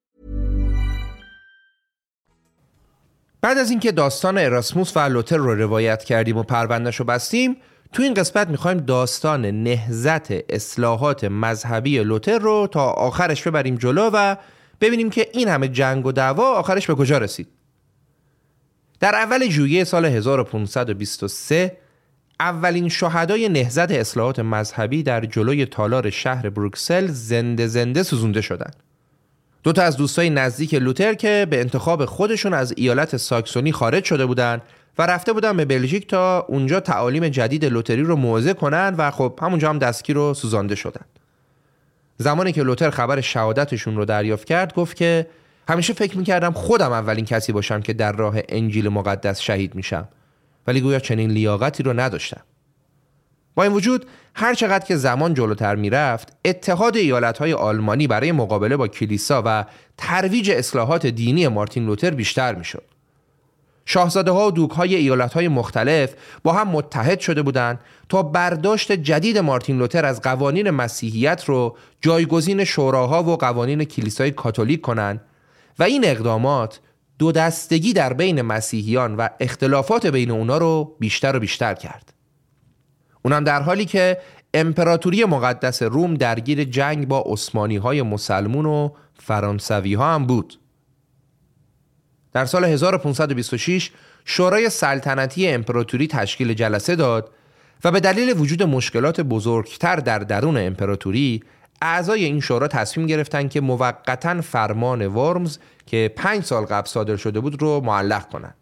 بعد از اینکه داستان اراسموس و لوتر رو روایت کردیم و پروندهش رو بستیم تو این قسمت می‌خوایم داستان نهزت اصلاحات مذهبی لوتر رو تا آخرش ببریم جلو و ببینیم که این همه جنگ و دعوا آخرش به کجا رسید در اول ژوئیه سال 1523 اولین شهدای نهزت اصلاحات مذهبی در جلوی تالار شهر بروکسل زنده زنده سوزونده شدند. دو تا از دوستای نزدیک لوتر که به انتخاب خودشون از ایالت ساکسونی خارج شده بودن و رفته بودن به بلژیک تا اونجا تعالیم جدید لوتری رو موعظه کنن و خب همونجا هم دستگیر رو سوزانده شدن. زمانی که لوتر خبر شهادتشون رو دریافت کرد گفت که همیشه فکر می‌کردم خودم اولین کسی باشم که در راه انجیل مقدس شهید میشم ولی گویا چنین لیاقتی رو نداشتم با این وجود هر چقدر که زمان جلوتر می‌رفت اتحاد ایالتهای آلمانی برای مقابله با کلیسا و ترویج اصلاحات دینی مارتین لوتر بیشتر می‌شد شاهزاده ها و دوک های ایالت های مختلف با هم متحد شده بودند تا برداشت جدید مارتین لوتر از قوانین مسیحیت رو جایگزین شوراها و قوانین کلیسای کاتولیک کنند و این اقدامات دو دستگی در بین مسیحیان و اختلافات بین اونا رو بیشتر و بیشتر کرد. اونم در حالی که امپراتوری مقدس روم درگیر جنگ با عثمانی های مسلمون و فرانسوی ها هم بود. در سال 1526 شورای سلطنتی امپراتوری تشکیل جلسه داد و به دلیل وجود مشکلات بزرگتر در درون امپراتوری اعضای این شورا تصمیم گرفتند که موقتا فرمان ورمز که پنج سال قبل صادر شده بود رو معلق کنند.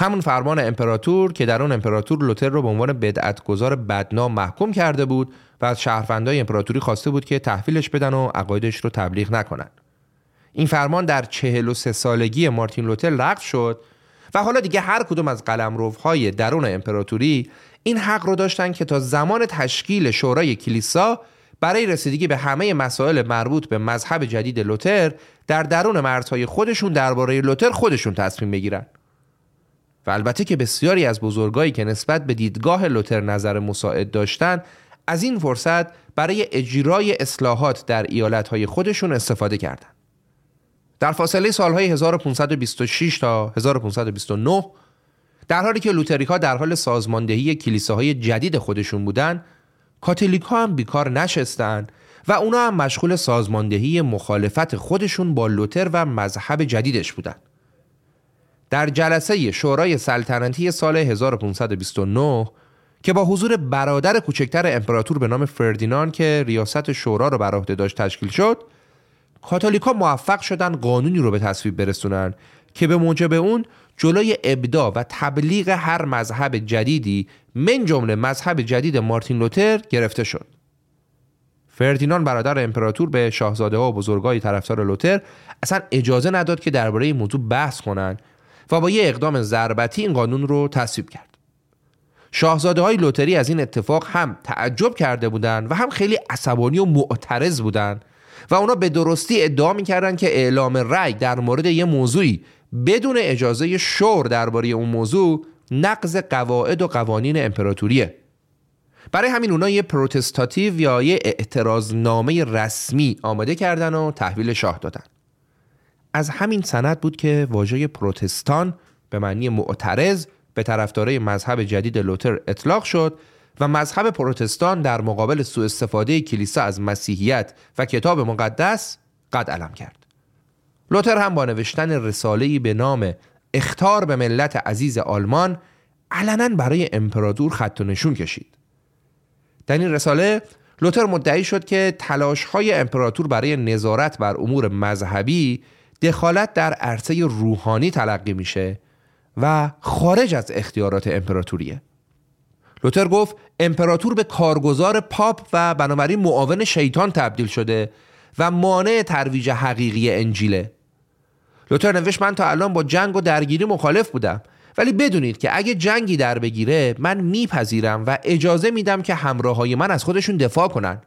همون فرمان امپراتور که در اون امپراتور لوتر رو به عنوان بدعتگذار بدنام محکوم کرده بود و از شهروندای امپراتوری خواسته بود که تحویلش بدن و عقایدش رو تبلیغ نکنند. این فرمان در 43 سالگی مارتین لوتر لغو شد و حالا دیگه هر کدوم از قلمروهای درون امپراتوری این حق رو داشتن که تا زمان تشکیل شورای کلیسا برای رسیدگی به همه مسائل مربوط به مذهب جدید لوتر در درون مرزهای خودشون درباره لوتر خودشون تصمیم بگیرن و البته که بسیاری از بزرگایی که نسبت به دیدگاه لوتر نظر مساعد داشتن از این فرصت برای اجرای اصلاحات در ایالتهای خودشون استفاده کردند. در فاصله سالهای 1526 تا 1529 در حالی که لوتریک ها در حال سازماندهی کلیساهای جدید خودشون بودن کاتولیک ها هم بیکار نشستن و اونا هم مشغول سازماندهی مخالفت خودشون با لوتر و مذهب جدیدش بودن در جلسه شورای سلطنتی سال 1529 که با حضور برادر کوچکتر امپراتور به نام فردینان که ریاست شورا رو بر عهده داشت تشکیل شد کاتولیکا موفق شدن قانونی رو به تصویب برسونن که به موجب اون جلوی ابدا و تبلیغ هر مذهب جدیدی من جمله مذهب جدید مارتین لوتر گرفته شد. فردینان برادر امپراتور به شاهزاده ها و بزرگای طرفدار لوتر اصلا اجازه نداد که درباره این موضوع بحث کنند و با یه اقدام ضربتی این قانون رو تصویب کرد. شاهزاده های لوتری از این اتفاق هم تعجب کرده بودند و هم خیلی عصبانی و معترض بودند و اونا به درستی ادعا می‌کردن که اعلام رأی در مورد یه موضوعی بدون اجازه شور درباره اون موضوع نقض قواعد و قوانین امپراتوریه برای همین اونا یه پروتستاتیو یا یه اعتراضنامه رسمی آماده کردن و تحویل شاه دادن از همین سند بود که واژه پروتستان به معنی معترض به طرفدارای مذهب جدید لوتر اطلاق شد و مذهب پروتستان در مقابل سوء استفاده کلیسا از مسیحیت و کتاب مقدس قد علم کرد. لوتر هم با نوشتن رساله‌ای به نام اختار به ملت عزیز آلمان علنا برای امپراتور خط و نشون کشید. در این رساله لوتر مدعی شد که تلاش های امپراتور برای نظارت بر امور مذهبی دخالت در عرصه روحانی تلقی میشه و خارج از اختیارات امپراتوریه. لوتر گفت امپراتور به کارگزار پاپ و بنابراین معاون شیطان تبدیل شده و مانع ترویج حقیقی انجیله لوتر نوشت من تا الان با جنگ و درگیری مخالف بودم ولی بدونید که اگه جنگی در بگیره من میپذیرم و اجازه میدم که همراه های من از خودشون دفاع کنن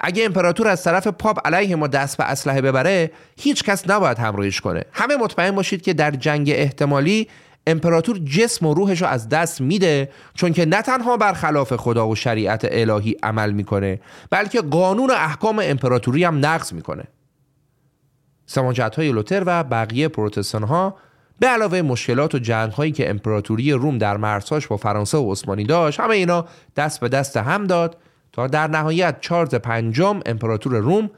اگه امپراتور از طرف پاپ علیه ما دست به اسلحه ببره هیچ کس نباید همراهیش کنه. همه مطمئن باشید که در جنگ احتمالی امپراتور جسم و روحش رو از دست میده چون که نه تنها برخلاف خدا و شریعت الهی عمل می‌کنه بلکه قانون و احکام امپراتوری هم نقض می‌کنه. سماجت های لوتر و بقیه پروتستان ها به علاوه مشکلات و جنگ هایی که امپراتوری روم در مرزهاش با فرانسه و عثمانی داشت همه اینا دست به دست هم داد. تا در نهایت چارلز پنجم امپراتور روم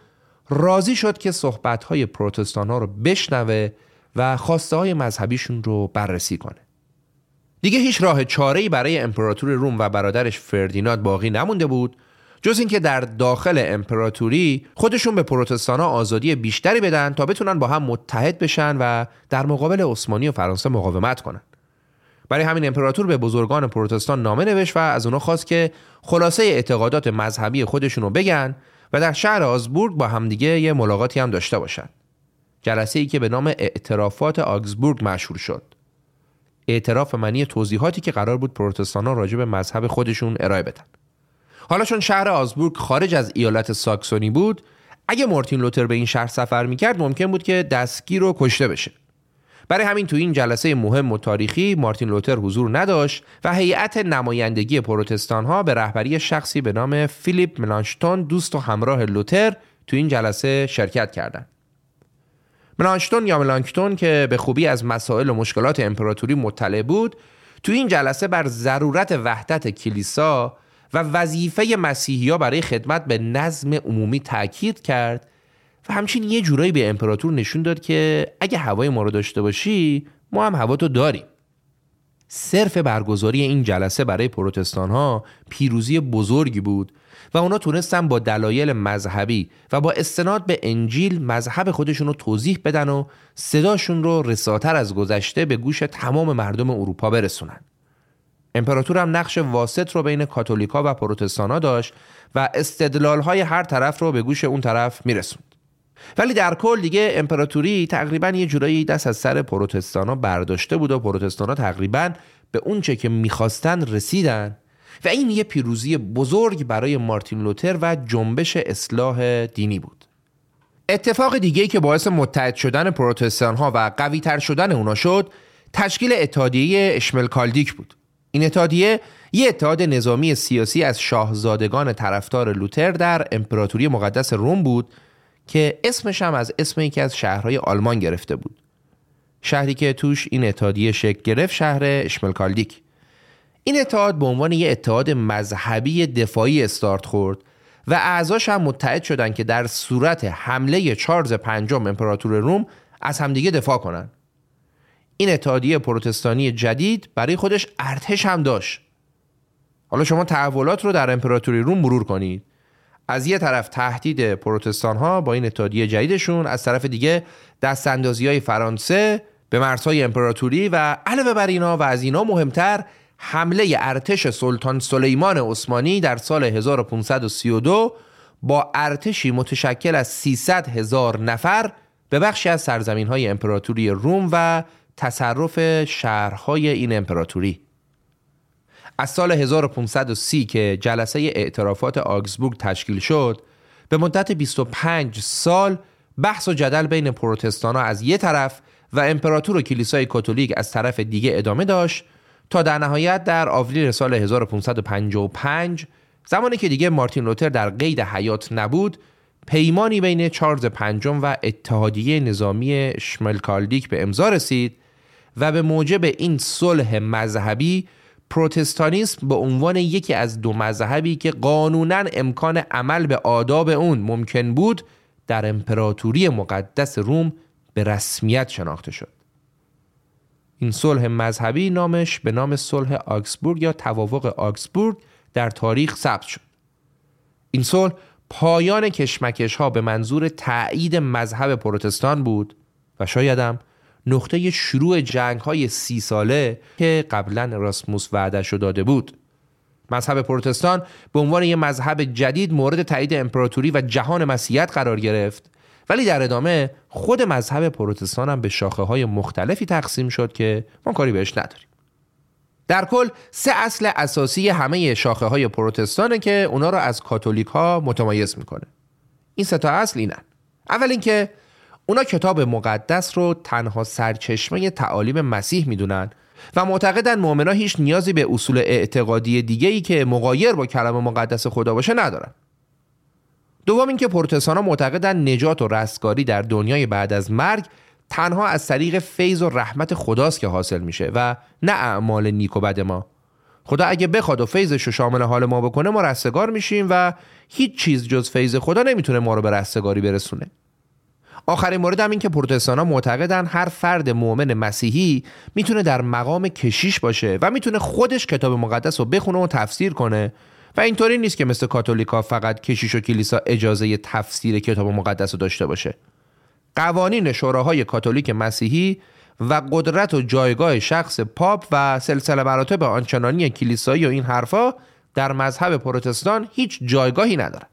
راضی شد که صحبت های پروتستان ها رو بشنوه و خواسته های مذهبیشون رو بررسی کنه. دیگه هیچ راه چاره‌ای برای امپراتور روم و برادرش فردیناند باقی نمونده بود جز اینکه در داخل امپراتوری خودشون به پروتستانا آزادی بیشتری بدن تا بتونن با هم متحد بشن و در مقابل عثمانی و فرانسه مقاومت کنن. برای همین امپراتور به بزرگان پروتستان نامه نوشت و از اونا خواست که خلاصه اعتقادات مذهبی خودشون رو بگن و در شهر آزبورگ با همدیگه یه ملاقاتی هم داشته باشند. جلسه ای که به نام اعترافات آگزبورگ مشهور شد. اعتراف منی توضیحاتی که قرار بود پروتستان ها راجع به مذهب خودشون ارائه بدن. حالا چون شهر آزبورگ خارج از ایالت ساکسونی بود اگه مارتین لوتر به این شهر سفر می‌کرد ممکن بود که دستگیر و کشته بشه برای همین تو این جلسه مهم و تاریخی مارتین لوتر حضور نداشت و هیئت نمایندگی پروتستان ها به رهبری شخصی به نام فیلیپ ملانشتون دوست و همراه لوتر تو این جلسه شرکت کردند. ملانشتون یا ملانکتون که به خوبی از مسائل و مشکلات امپراتوری مطلع بود تو این جلسه بر ضرورت وحدت کلیسا و وظیفه مسیحی ها برای خدمت به نظم عمومی تاکید کرد و همچنین یه جورایی به امپراتور نشون داد که اگه هوای ما رو داشته باشی ما هم هوا تو داریم. صرف برگزاری این جلسه برای پروتستان ها پیروزی بزرگی بود و اونا تونستن با دلایل مذهبی و با استناد به انجیل مذهب خودشون رو توضیح بدن و صداشون رو رساتر از گذشته به گوش تمام مردم اروپا برسونن. امپراتور هم نقش واسط رو بین کاتولیکا و پروتستانا داشت و استدلال های هر طرف رو به گوش اون طرف میرسوند. ولی در کل دیگه امپراتوری تقریبا یه جورایی دست از سر پروتستانا برداشته بود و پروتستانا تقریبا به اونچه که می‌خواستن رسیدن. و این یه پیروزی بزرگ برای مارتین لوتر و جنبش اصلاح دینی بود. اتفاق دیگه که باعث متحد شدن پروتستان ها و قوی تر شدن اونا شد تشکیل اتحادیه اشمل کالدیک بود. این اتحادیه یه اتحاد نظامی سیاسی از شاهزادگان طرفدار لوتر در امپراتوری مقدس روم بود که اسمش هم از اسم یکی از شهرهای آلمان گرفته بود. شهری که توش این اتحادیه شکل گرفت شهر اشملکالدیک. این اتحاد به عنوان یه اتحاد مذهبی دفاعی استارت خورد و اعضاش هم متحد شدند که در صورت حمله چارلز پنجم امپراتور روم از همدیگه دفاع کنند این اتحادیه پروتستانی جدید برای خودش ارتش هم داشت. حالا شما تحولات رو در امپراتوری روم مرور کنید. از یه طرف تهدید پروتستان ها با این اتحادیه جدیدشون از طرف دیگه دست اندازی های فرانسه به مرزهای امپراتوری و علاوه بر اینا و از اینا مهمتر حمله ارتش سلطان سلیمان عثمانی در سال 1532 با ارتشی متشکل از 300 هزار نفر به بخشی از سرزمین های امپراتوری روم و تصرف شهرهای این امپراتوری. از سال 1530 که جلسه اعترافات آگزبورگ تشکیل شد به مدت 25 سال بحث و جدل بین پروتستان از یه طرف و امپراتور و کلیسای کاتولیک از طرف دیگه ادامه داشت تا در نهایت در آوریل سال 1555 زمانی که دیگه مارتین لوتر در قید حیات نبود پیمانی بین چارلز پنجم و اتحادیه نظامی شملکالدیک به امضا رسید و به موجب این صلح مذهبی پروتستانیسم به عنوان یکی از دو مذهبی که قانونا امکان عمل به آداب اون ممکن بود در امپراتوری مقدس روم به رسمیت شناخته شد. این صلح مذهبی نامش به نام صلح آکسبورگ یا توافق آکسبورگ در تاریخ ثبت شد. این صلح پایان کشمکش ها به منظور تایید مذهب پروتستان بود و شایدم نقطه شروع جنگ های سی ساله که قبلا راسموس وعدش داده بود. مذهب پروتستان به عنوان یک مذهب جدید مورد تایید امپراتوری و جهان مسیحیت قرار گرفت ولی در ادامه خود مذهب پروتستان هم به شاخه های مختلفی تقسیم شد که ما کاری بهش نداریم. در کل سه اصل اساسی همه شاخه های پروتستانه که اونا رو از کاتولیک ها متمایز می‌کنه. این سه تا اصل اینن. اول اینکه اونا کتاب مقدس رو تنها سرچشمه تعالیم مسیح می‌دونن و معتقدن مؤمنا هیچ نیازی به اصول اعتقادی دیگه ای که مقایر با کلام مقدس خدا باشه ندارن. دوم اینکه پروتستانا معتقدن نجات و رستگاری در دنیای بعد از مرگ تنها از طریق فیض و رحمت خداست که حاصل میشه و نه اعمال نیک و بد ما. خدا اگه بخواد و فیضش رو شامل حال ما بکنه ما رستگار میشیم و هیچ چیز جز فیض خدا نمی‌تونه ما رو به رستگاری برسونه. آخرین مورد هم این که پروتستان ها معتقدن هر فرد مؤمن مسیحی می‌تونه در مقام کشیش باشه و می‌تونه خودش کتاب مقدس رو بخونه و تفسیر کنه. و اینطوری نیست که مثل کاتولیکا فقط کشیش و کلیسا اجازه تفسیر کتاب مقدس رو داشته باشه. قوانین شوراهای کاتولیک مسیحی و قدرت و جایگاه شخص پاپ و سلسله مراتب آنچنانی کلیسایی و این حرفا در مذهب پروتستان هیچ جایگاهی ندارن.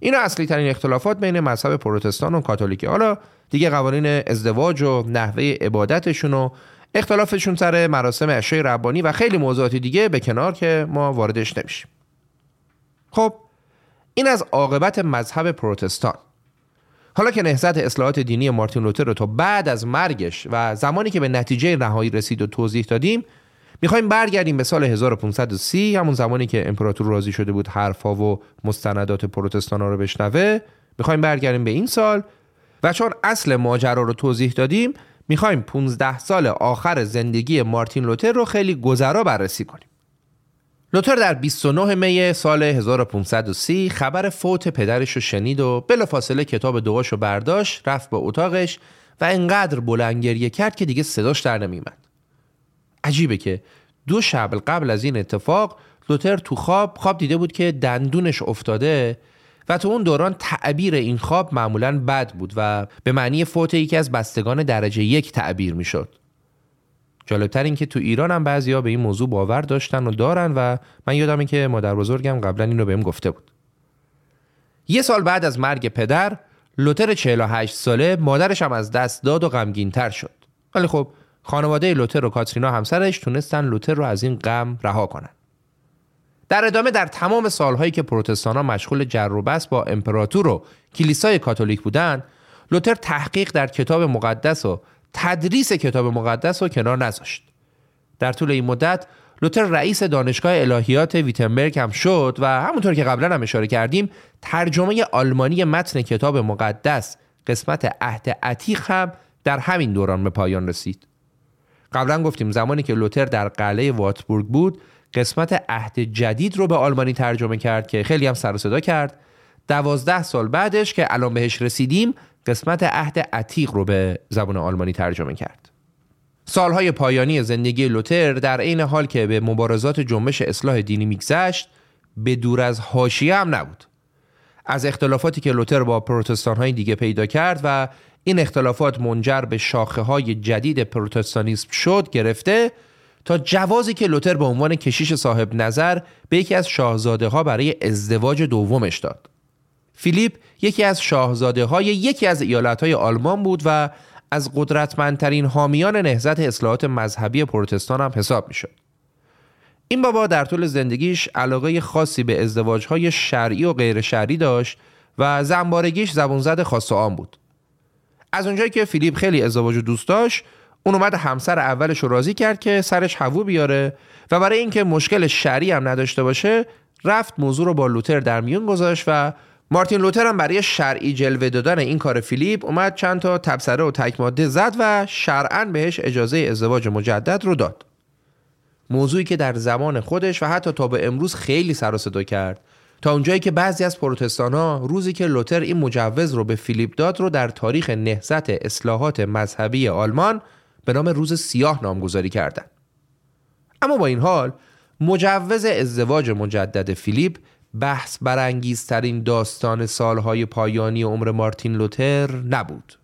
اینا اصلی ترین اختلافات بین مذهب پروتستان و کاتولیکی حالا دیگه قوانین ازدواج و نحوه عبادتشون و اختلافشون سر مراسم عشای ربانی و خیلی موضوعات دیگه به کنار که ما واردش نمیشیم. خب این از عاقبت مذهب پروتستان. حالا که نهضت اصلاحات دینی مارتین لوتر رو تا بعد از مرگش و زمانی که به نتیجه نهایی رسید و توضیح دادیم می‌خوایم برگردیم به سال 1530 همون زمانی که امپراتور راضی شده بود حرفها و مستندات پروتستان ها رو بشنوه می‌خوایم برگردیم به این سال. و چون اصل ماجرا رو توضیح دادیم می‌خوایم 15 سال آخر زندگی مارتین لوتر رو خیلی گذرا بررسی کنیم. لوتر در 29 می سال 1530 خبر فوت پدرش رو شنید و بلافاصله کتاب دعاش رو برداشت رفت به اتاقش و انقدر بلند گریه کرد که دیگه صداش در نمیمد عجیبه که دو شب قبل از این اتفاق لوتر تو خواب خواب دیده بود که دندونش افتاده و تو اون دوران تعبیر این خواب معمولا بد بود و به معنی فوت یکی از بستگان درجه یک تعبیر می‌شد. جالبتر این که تو ایران هم بعضیا به این موضوع باور داشتن و دارن و من یادمه که مادر بزرگم قبلا اینو بهم گفته بود. یه سال بعد از مرگ پدر لوتر 48 ساله مادرش هم از دست داد و غمگین تر شد. ولی خب خانواده لوتر و کاترینا همسرش تونستن لوتر رو از این غم رها کنن. در ادامه در تمام سالهایی که پروتستان ها مشغول جر و بس با امپراتور و کلیسای کاتولیک بودند لوتر تحقیق در کتاب مقدس و تدریس کتاب مقدس رو کنار نذاشت در طول این مدت لوتر رئیس دانشگاه الهیات ویتنبرگ هم شد و همونطور که قبلا هم اشاره کردیم ترجمه آلمانی متن کتاب مقدس قسمت عهد عتیق هم در همین دوران به پایان رسید قبلا گفتیم زمانی که لوتر در قلعه واتبورگ بود قسمت عهد جدید رو به آلمانی ترجمه کرد که خیلی هم سر صدا کرد. دوازده سال بعدش که الان بهش رسیدیم قسمت عهد عتیق رو به زبان آلمانی ترجمه کرد. سالهای پایانی زندگی لوتر در عین حال که به مبارزات جنبش اصلاح دینی میگذشت به دور از حاشیه هم نبود. از اختلافاتی که لوتر با پروتستان های دیگه پیدا کرد و این اختلافات منجر به شاخه های جدید پروتستانیسم شد گرفته تا جوازی که لوتر به عنوان کشیش صاحب نظر به یکی از شاهزاده ها برای ازدواج دومش داد. فیلیپ یکی از شاهزاده های یکی از ایالت های آلمان بود و از قدرتمندترین حامیان نهضت اصلاحات مذهبی پروتستان هم حساب می شد. این بابا در طول زندگیش علاقه خاصی به ازدواج های شرعی و غیر شرعی داشت و زنبارگیش زبون زد خاص و عام بود. از اونجایی که فیلیپ خیلی ازدواج دوست داشت اون اومد همسر اولش رو راضی کرد که سرش هوو بیاره و برای اینکه مشکل شری هم نداشته باشه رفت موضوع رو با لوتر در میون گذاشت و مارتین لوتر هم برای شرعی جلوه دادن این کار فیلیپ اومد چند تا تبصره و تک ماده زد و شرعا بهش اجازه ازدواج مجدد رو داد موضوعی که در زمان خودش و حتی تا به امروز خیلی سر صدا کرد تا اونجایی که بعضی از پروتستان ها روزی که لوتر این مجوز رو به فیلیپ داد رو در تاریخ نهضت اصلاحات مذهبی آلمان به نام روز سیاه نامگذاری کردند. اما با این حال مجوز ازدواج مجدد فیلیپ بحث برانگیزترین داستان سالهای پایانی عمر مارتین لوتر نبود.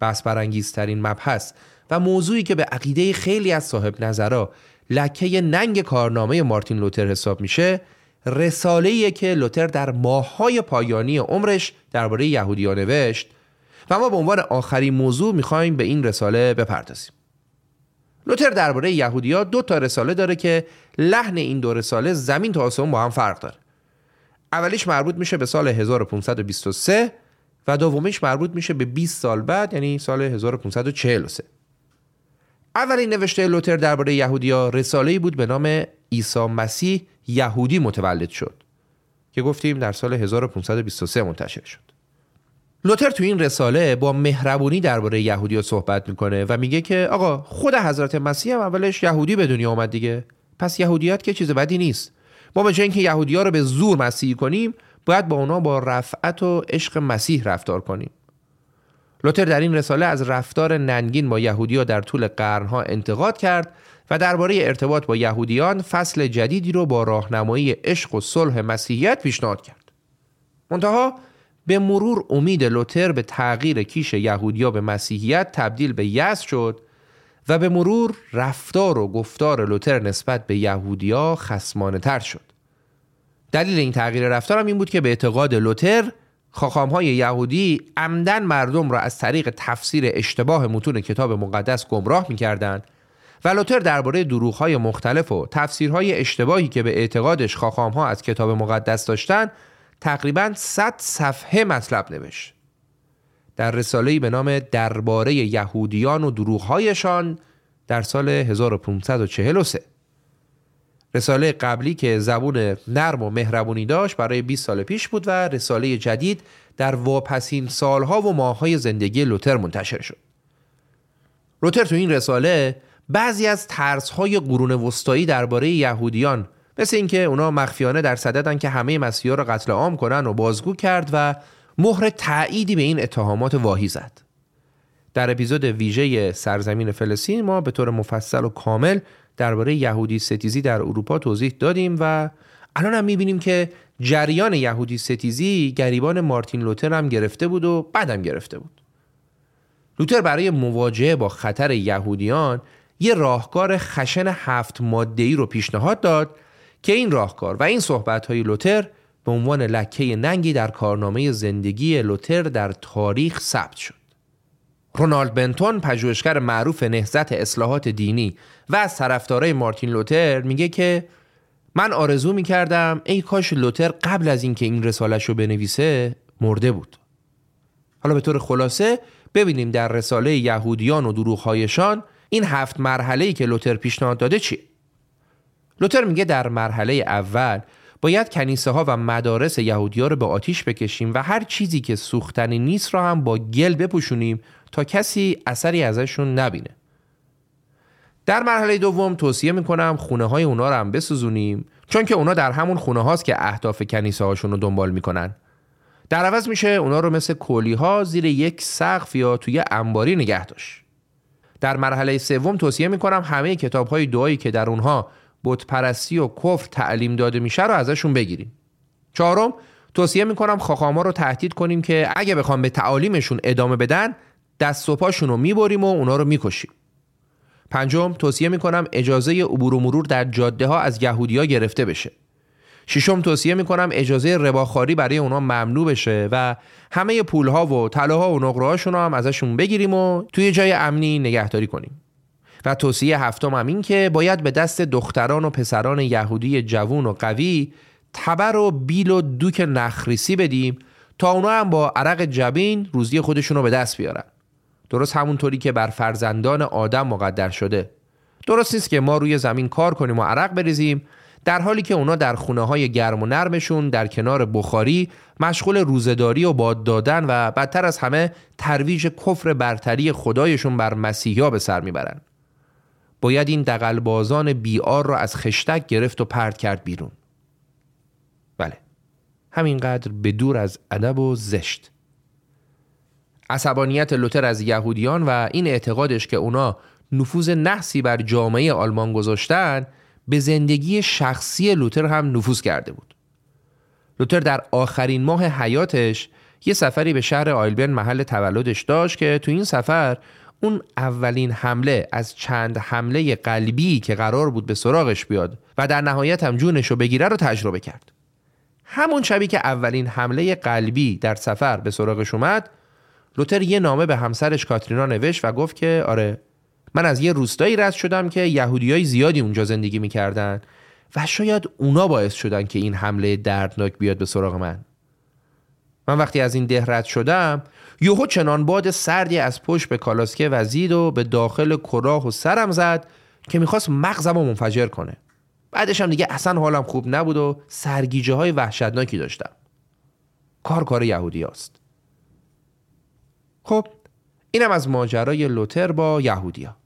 بحث برانگیزترین مبحث و موضوعی که به عقیده خیلی از صاحب نظرها لکه ننگ کارنامه مارتین لوتر حساب میشه رساله که لوتر در ماههای پایانی عمرش درباره یهودیان نوشت. و ما به عنوان آخرین موضوع می‌خوایم به این رساله بپردازیم. لوتر درباره یهودیا دو تا رساله داره که لحن این دو رساله زمین تا آسمون با هم فرق داره. اولیش مربوط میشه به سال 1523 و دومیش مربوط میشه به 20 سال بعد یعنی سال 1543 اولین نوشته لوتر درباره یهودیا رساله بود به نام عیسی مسیح یهودی متولد شد که گفتیم در سال 1523 منتشر شد. لوتر تو این رساله با مهربونی درباره یهودی صحبت می‌کنه و میگه که آقا خود حضرت مسیح هم اولش یهودی به دنیا آمد دیگه پس یهودیت که چیز بدی نیست. ما به جای اینکه یهودی ها رو به زور مسیحی کنیم باید با اونا با رفعت و عشق مسیح رفتار کنیم. لوتر در این رساله از رفتار ننگین با یهودی در طول قرنها انتقاد کرد و درباره ارتباط با یهودیان فصل جدیدی رو با راهنمایی عشق و صلح مسیحیت پیشنهاد کرد. منتها به مرور امید لوتر به تغییر کیش یهودیا به مسیحیت تبدیل به یس شد و به مرور رفتار و گفتار لوتر نسبت به یهودیا خسمانه تر شد. دلیل این تغییر رفتار هم این بود که به اعتقاد لوتر های یهودی عمدن مردم را از طریق تفسیر اشتباه متون کتاب مقدس گمراه می‌کردند و لوتر درباره های مختلف و تفسیرهای اشتباهی که به اعتقادش ها از کتاب مقدس داشتند تقریبا 100 صفحه مطلب نوشت. در رساله‌ای به نام درباره یهودیان و دروغهایشان در سال 1543 رساله قبلی که زبون نرم و مهربونی داشت برای 20 سال پیش بود و رساله جدید در واپسین سالها و ماههای زندگی لوتر منتشر شد. لوتر تو این رساله بعضی از ترسهای قرون وسطایی درباره یهودیان مثل اینکه اونا مخفیانه در صددن که همه مسیحا را قتل عام کنن و بازگو کرد و مهر تأییدی به این اتهامات واهی زد. در اپیزود ویژه سرزمین فلسطین ما به طور مفصل و کامل درباره یهودی ستیزی در اروپا توضیح دادیم و الان هم می‌بینیم که جریان یهودی ستیزی گریبان مارتین لوتر هم گرفته بود و بعدم گرفته بود لوتر برای مواجهه با خطر یهودیان یه راهکار خشن هفت ماده‌ای رو پیشنهاد داد که این راهکار و این صحبت‌های لوتر به عنوان لکه ننگی در کارنامه زندگی لوتر در تاریخ ثبت شد. رونالد بنتون پژوهشگر معروف نهضت اصلاحات دینی و از طرفدارای مارتین لوتر میگه که من آرزو می‌کردم ای کاش لوتر قبل از اینکه این رسالش رو بنویسه مرده بود. حالا به طور خلاصه ببینیم در رساله یهودیان و دروغهایشان این هفت مرحله ای که لوتر پیشنهاد داده چیه. لوتر میگه در مرحله اول باید کنیسه ها و مدارس یهودی ها رو به آتیش بکشیم و هر چیزی که سوختنی نیست را هم با گل بپوشونیم تا کسی اثری ازشون نبینه. در مرحله دوم توصیه می‌کنم خونه های اونا رو هم بسوزونیم چون که اونا در همون خونه هاست که اهداف کنیسه هاشون رو دنبال می‌کنن. در عوض میشه اونا رو مثل کولی ها زیر یک سقف یا توی انباری نگه داشت. در مرحله سوم توصیه می‌کنم همه کتاب های دعایی که در اونها بت پرستی و کفر تعلیم داده میشه رو ازشون بگیریم. چهارم توصیه می‌کنم خاخاما رو تهدید کنیم که اگه بخوام به تعالیمشون ادامه بدن دست و پاشون رو می‌بریم و اونا رو می‌کشیم. پنجم توصیه می‌کنم اجازه عبور و مرور در جاده ها از یهودیا گرفته بشه. ششم توصیه می‌کنم اجازه رباخاری برای اونا ممنوع بشه و همه پول ها و طلاها و نقره هم ازشون بگیریم و توی جای امنی نگهداری کنیم. و توصیه هفتم هم این که باید به دست دختران و پسران یهودی جوون و قوی تبر و بیل و دوک نخریسی بدیم تا اونا هم با عرق جبین روزی خودشون رو به دست بیارن. درست همونطوری که بر فرزندان آدم مقدر شده. درست نیست که ما روی زمین کار کنیم و عرق بریزیم. در حالی که اونا در خونه های گرم و نرمشون در کنار بخاری مشغول روزداری و باد دادن و بدتر از همه ترویج کفر برتری خدایشون بر مسیحا به سر می‌برن. باید این دقلبازان بیار را از خشتک گرفت و پرد کرد بیرون. بله. همینقدر به دور از ادب و زشت. عصبانیت لوتر از یهودیان و این اعتقادش که اونا نفوذ نحسی بر جامعه آلمان گذاشتن به زندگی شخصی لوتر هم نفوذ کرده بود. لوتر در آخرین ماه حیاتش یه سفری به شهر آیلبن محل تولدش داشت که تو این سفر اون اولین حمله از چند حمله قلبی که قرار بود به سراغش بیاد و در نهایت هم جونش رو بگیره رو تجربه کرد. همون شبی که اولین حمله قلبی در سفر به سراغش اومد لوتر یه نامه به همسرش کاترینا نوشت و گفت که آره من از یه روستایی رد شدم که یهودیای زیادی اونجا زندگی می‌کردن و شاید اونا باعث شدن که این حمله دردناک بیاد به سراغ من. من وقتی از این ده رد شدم یوهو چنان باد سردی از پشت به کالاسکه وزید و به داخل کلاه و سرم زد که می‌خواست مغزم رو منفجر کنه. بعدش هم دیگه اصلا حالم خوب نبود و سرگیجه های وحشتناکی داشتم. کار کار یهودی است. خب اینم از ماجرای لوتر با یهودیا.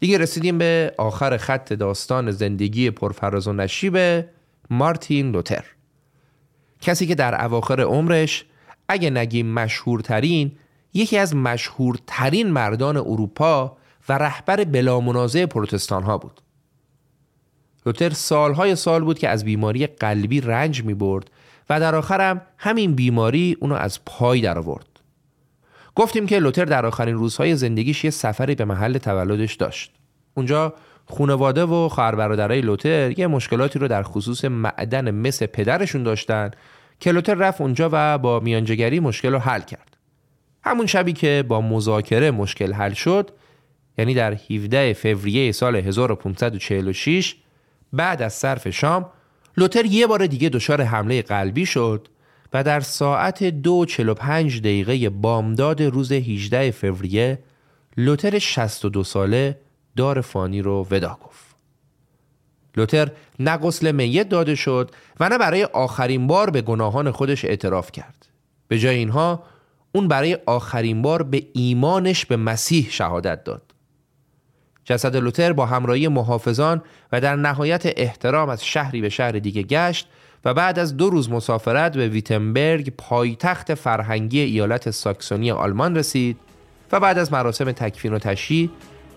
دیگه رسیدیم به آخر خط داستان زندگی پرفراز و نشیب مارتین لوتر. کسی که در اواخر عمرش اگه نگیم مشهورترین یکی از مشهورترین مردان اروپا و رهبر بلامنازع پروتستان ها بود. لوتر سالهای سال بود که از بیماری قلبی رنج می برد و در آخرم همین بیماری اونو از پای در آورد گفتیم که لوتر در آخرین روزهای زندگیش یه سفری به محل تولدش داشت. اونجا خانواده و خواهر برادرای لوتر یه مشکلاتی رو در خصوص معدن مس پدرشون داشتن که لوتر رفت اونجا و با میانجگری مشکل رو حل کرد. همون شبی که با مذاکره مشکل حل شد یعنی در 17 فوریه سال 1546 بعد از صرف شام لوتر یه بار دیگه دچار حمله قلبی شد و در ساعت 2:45 دقیقه بامداد روز 18 فوریه لوتر 62 ساله دار فانی رو ودا گفت. لوتر نه غسل میت داده شد و نه برای آخرین بار به گناهان خودش اعتراف کرد. به جای اینها اون برای آخرین بار به ایمانش به مسیح شهادت داد. جسد لوتر با همراهی محافظان و در نهایت احترام از شهری به شهر دیگه گشت و بعد از دو روز مسافرت به ویتنبرگ پایتخت فرهنگی ایالت ساکسونی آلمان رسید و بعد از مراسم تکفین و تشییع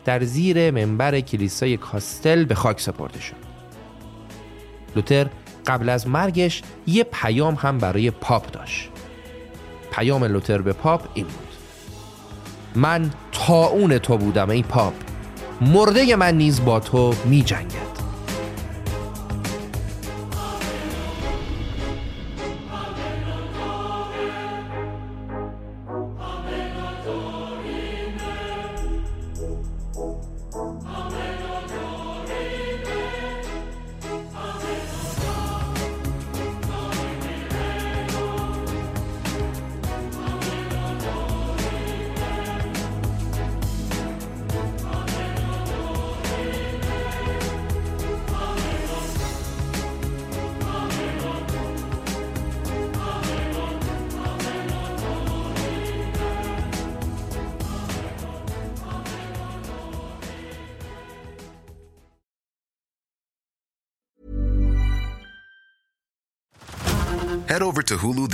در زیر منبر کلیسای کاستل به خاک سپرده شد. لوتر قبل از مرگش یه پیام هم برای پاپ داشت. پیام لوتر به پاپ این بود. من اون تو بودم ای پاپ. مرده من نیز با تو می جنگد.